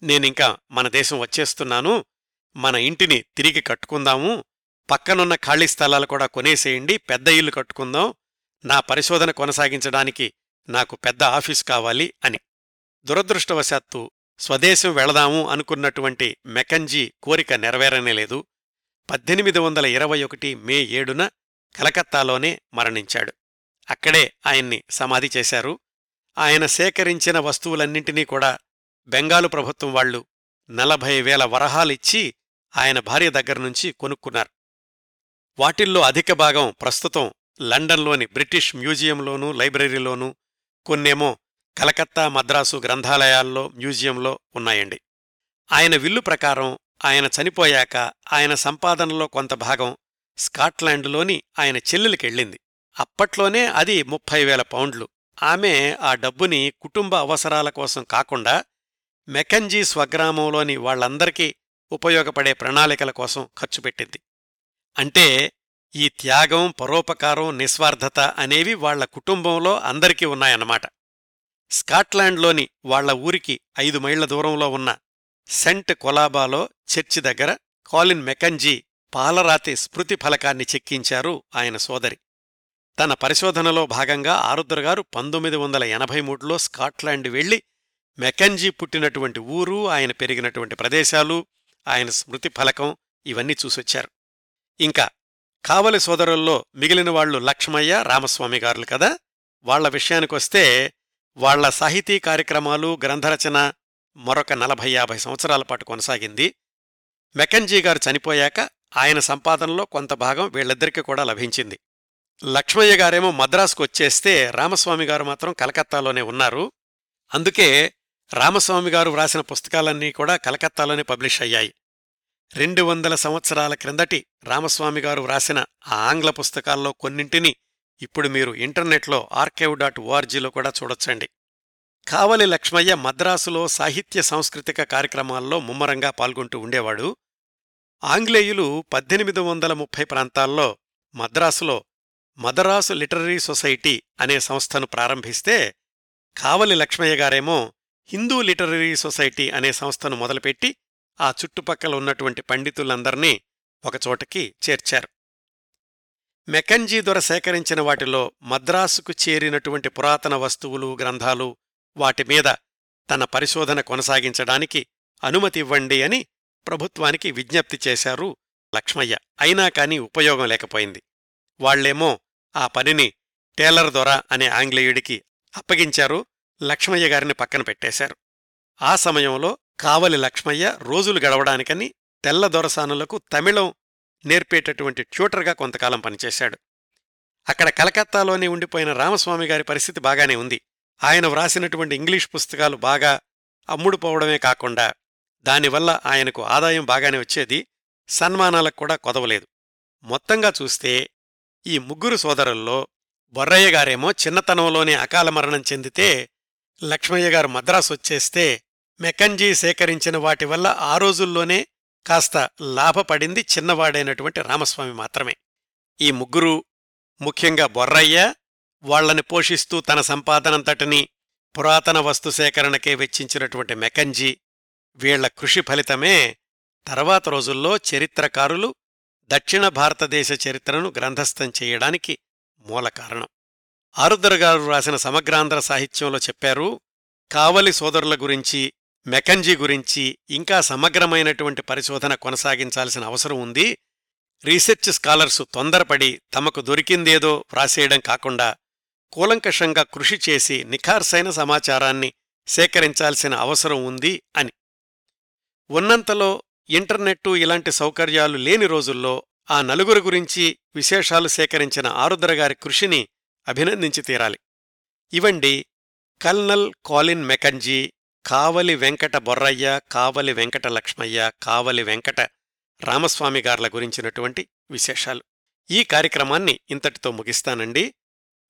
నేనింకా మన దేశం వచ్చేస్తున్నాను. మన ఇంటిని తిరిగి కట్టుకుందాము. పక్కనున్న ఖాళీ స్థలాలు కూడా కొనేసేయండి. పెద్ద ఇల్లు కట్టుకుందాం. నా పరిశోధన కొనసాగించడానికి నాకు పెద్ద ఆఫీస్ కావాలి అని. దురదృష్టవశాత్తు స్వదేశం వెళదాము అనుకున్నటువంటి మెకంజీ కోరిక నెరవేరనేలేదు. పద్దెనిమిది వందల ఇరవై ఒకటి మే ఏడున కలకత్తాలోనే మరణించాడు. అక్కడే ఆయన్ని సమాధి చేశారు. ఆయన సేకరించిన వస్తువులన్నింటినీ కూడా బెంగాలు ప్రభుత్వం వాళ్ళు నలభై వేల వరహాలిచ్చి ఆయన భార్య దగ్గర్నుంచి కొనుక్కున్నారు. వాటిల్లో అధిక భాగం ప్రస్తుతం లండన్లోని బ్రిటిష్ మ్యూజియంలోనూ లైబ్రరీలోనూ కొన్నేమో కలకత్తా మద్రాసు గ్రంథాలయాల్లో మ్యూజియంలో ఉన్నాయండి. ఆయన విల్లు ప్రకారం ఆయన చనిపోయాక ఆయన సంపాదనలో కొంత భాగం స్కాట్లాండ్లోని ఆయన చెల్లెలికెళ్ళింది. అప్పట్లోనే అది ముప్పై వేల పౌండ్లు. ఆమె ఆ డబ్బుని కుటుంబ అవసరాల కోసం కాకుండా మెకంజీ స్వగ్రామంలోని వాళ్ళందరికీ ఉపయోగపడే ప్రణాళికల కోసం ఖర్చు పెట్టింది. అంటే ఈ త్యాగం పరోపకారం నిస్వార్థత అనేవి వాళ్ళ కుటుంబంలో అందరికీ ఉన్నాయన్నమాట. స్కాట్లాండ్లోని వాళ్ళ ఊరికి ఐదు మైళ్ళ దూరంలో ఉన్న సెంట్ కొలాబాలో చర్చి దగ్గర కాలిన్ మెకంజీ పాలరాతి స్మృతి ఫలకాన్ని చెక్కించారు ఆయన సోదరి. తన పరిశోధనలో భాగంగా ఆరుద్రగారు పంతొమ్మిది వందల ఎనభై మూడులో స్కాట్లాండ్ వెళ్ళి మెకెంజీ పుట్టినటువంటి ఊరు ఆయన పెరిగినటువంటి ప్రదేశాలు ఆయన స్మృతి ఫలకం ఇవన్నీ చూసొచ్చారు. ఇంకా కావలి సోదరుల్లో మిగిలిన వాళ్ళు లక్ష్మయ్య రామస్వామి గారులు కదా? వాళ్ళ విషయానికొస్తే వాళ్ళ సాహితీ కార్యక్రమాలు గ్రంథరచన మరొక నలభై యాభై సంవత్సరాల పాటు కొనసాగింది. మెకంజీ గారు చనిపోయాక ఆయన సంపాదనలో కొంత భాగం వీళ్ళిద్దరికీ కూడా లభించింది. లక్ష్మయ్య గారేమో మద్రాసుకు వచ్చేస్తే రామస్వామి గారు మాత్రం కలకత్తాలోనే ఉన్నారు. అందుకే రామస్వామి గారు వ్రాసిన పుస్తకాలన్నీ కూడా కలకత్తాలోనే పబ్లిష్ అయ్యాయి. రెండు వందల సంవత్సరాల క్రిందటి రామస్వామి గారు వ్రాసిన ఆ ఆంగ్ల పుస్తకాల్లో కొన్నింటిని ఇప్పుడు మీరు ఇంటర్నెట్లో ఆర్కైవ్ డాట్ ఓఆర్జీలో కూడా చూడొచ్చండి. కావలి లక్ష్మయ్య మద్రాసులో సాహిత్య సాంస్కృతిక కార్యక్రమాల్లో ముమ్మరంగా పాల్గొంటూ ఉండేవాడు. ఆంగ్లేయులు పద్దెనిమిది వందల ముప్పై ప్రాంతాల్లో మద్రాసులో మదరాసు లిటరరీ సొసైటీ అనే సంస్థను ప్రారంభిస్తే కావలి లక్ష్మయ్య గారేమో హిందూ లిటరరీ సొసైటీ అనే సంస్థను మొదలుపెట్టి ఆ చుట్టుపక్కల ఉన్నటువంటి పండితులందర్నీ ఒకచోటకి చేర్చారు. మెకంజీ దొర సేకరించిన వాటిలో మద్రాసుకు చేరినటువంటి పురాతన వస్తువులు గ్రంథాలు వాటిమీద తన పరిశోధన కొనసాగించడానికి అనుమతి ఇవ్వండి అని ప్రభుత్వానికి విజ్ఞప్తి చేశారు లక్ష్మయ్య. అయినా కాని ఉపయోగం లేకపోయింది. వాళ్ళేమో ఆ పనిని టేలర్ దొర అనే ఆంగ్లేయుడికి అప్పగించారు లక్ష్మయ్య గారిని పక్కన పెట్టేశారు. ఆ సమయంలో కావలి లక్ష్మయ్య రోజులు గడవడానికని తెల్ల దొరసానులకు తమిళం నేర్పేటటువంటి ట్యూటర్గా కొంతకాలం పనిచేశాడు. అక్కడ కలకత్తాలోనే ఉండిపోయిన రామస్వామి గారి పరిస్థితి బాగానే ఉంది. ఆయన వ్రాసినటువంటి ఇంగ్లీష్ పుస్తకాలు బాగా అమ్ముడుపోవడమే కాకుండా దానివల్ల ఆయనకు ఆదాయం బాగానే వచ్చేది సన్మానాలకు కూడా కొదవలేదు. మొత్తంగా చూస్తే ఈ ముగ్గురు సోదరుల్లో బొర్రయ్య గారేమో చిన్నతనంలోనే అకాల మరణం చెందితే లక్ష్మయ్య గారు మద్రాసు వచ్చేస్తే మెకంజీ సేకరించిన వాటి వల్ల ఆ రోజుల్లోనే కాస్త లాభపడింది చిన్నవాడైనటువంటి రామస్వామి మాత్రమే. ఈ ముగ్గురు ముఖ్యంగా బొర్రయ్య వాళ్ళని పోషిస్తూ తన సంపాదనంతటిని పురాతన వస్తు సేకరణకే వెచ్చించినటువంటి మెకంజీ వీళ్ళ కృషి ఫలితమే తర్వాత రోజుల్లో చరిత్రకారులు దక్షిణ భారతదేశ చరిత్రను గ్రంథస్థం చేయడానికి మూల కారణం. ఆరుద్ర గారు రాసిన సమగ్రాంధ్ర సాహిత్యంలో చెప్పారు కావలి సోదరుల గురించి మెకంజీ గురించి ఇంకా సమగ్రమైనటువంటి పరిశోధన కొనసాగించాల్సిన అవసరం ఉంది. రీసెర్చ్ స్కాలర్సు తొందరపడి తమకు దొరికిందేదో వ్రాసేయడం కాకుండా కూలంకషంగా కృషి చేసి నిఖార్సైన సమాచారాన్ని సేకరించాల్సిన అవసరం ఉంది అని. ఉన్నంతలో ఇంటర్నెట్టు ఇలాంటి సౌకర్యాలు లేని రోజుల్లో ఆ నలుగురు గురించి విశేషాలు సేకరించిన ఆరుద్రగారి కృషిని అభినందించి తీరాలి. ఇవండి colonel Colin Mackenzie Kavali Venkata Borrayya Kavali Venkata Lakshmayya Kavali Venkata Ramaswamy గార్ల గురించినటువంటి విశేషాలు. ఈ కార్యక్రమాన్ని ఇంతటితో ముగిస్తానండి.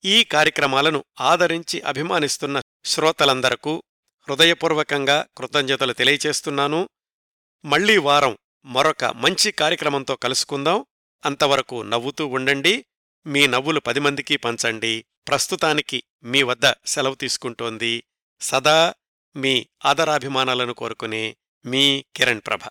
ఈ కార్యక్రమాలను ఆదరించి అభిమానిస్తున్న శ్రోతలందరకు హృదయపూర్వకంగా కృతజ్ఞతలు తెలియచేస్తున్నాను. మళ్ళీ వారం మరొక మంచి కార్యక్రమంతో కలుసుకుందాం. అంతవరకు నవ్వుతూ ఉండండి. మీ నవ్వులు పది మందికి పంచండి. ప్రస్తుతానికి మీ వద్ద సెలవు తీసుకుంటోంది సదా మీ ఆదరాభిమానాలను కోరుకునే మీ కిరణ్ ప్రభ.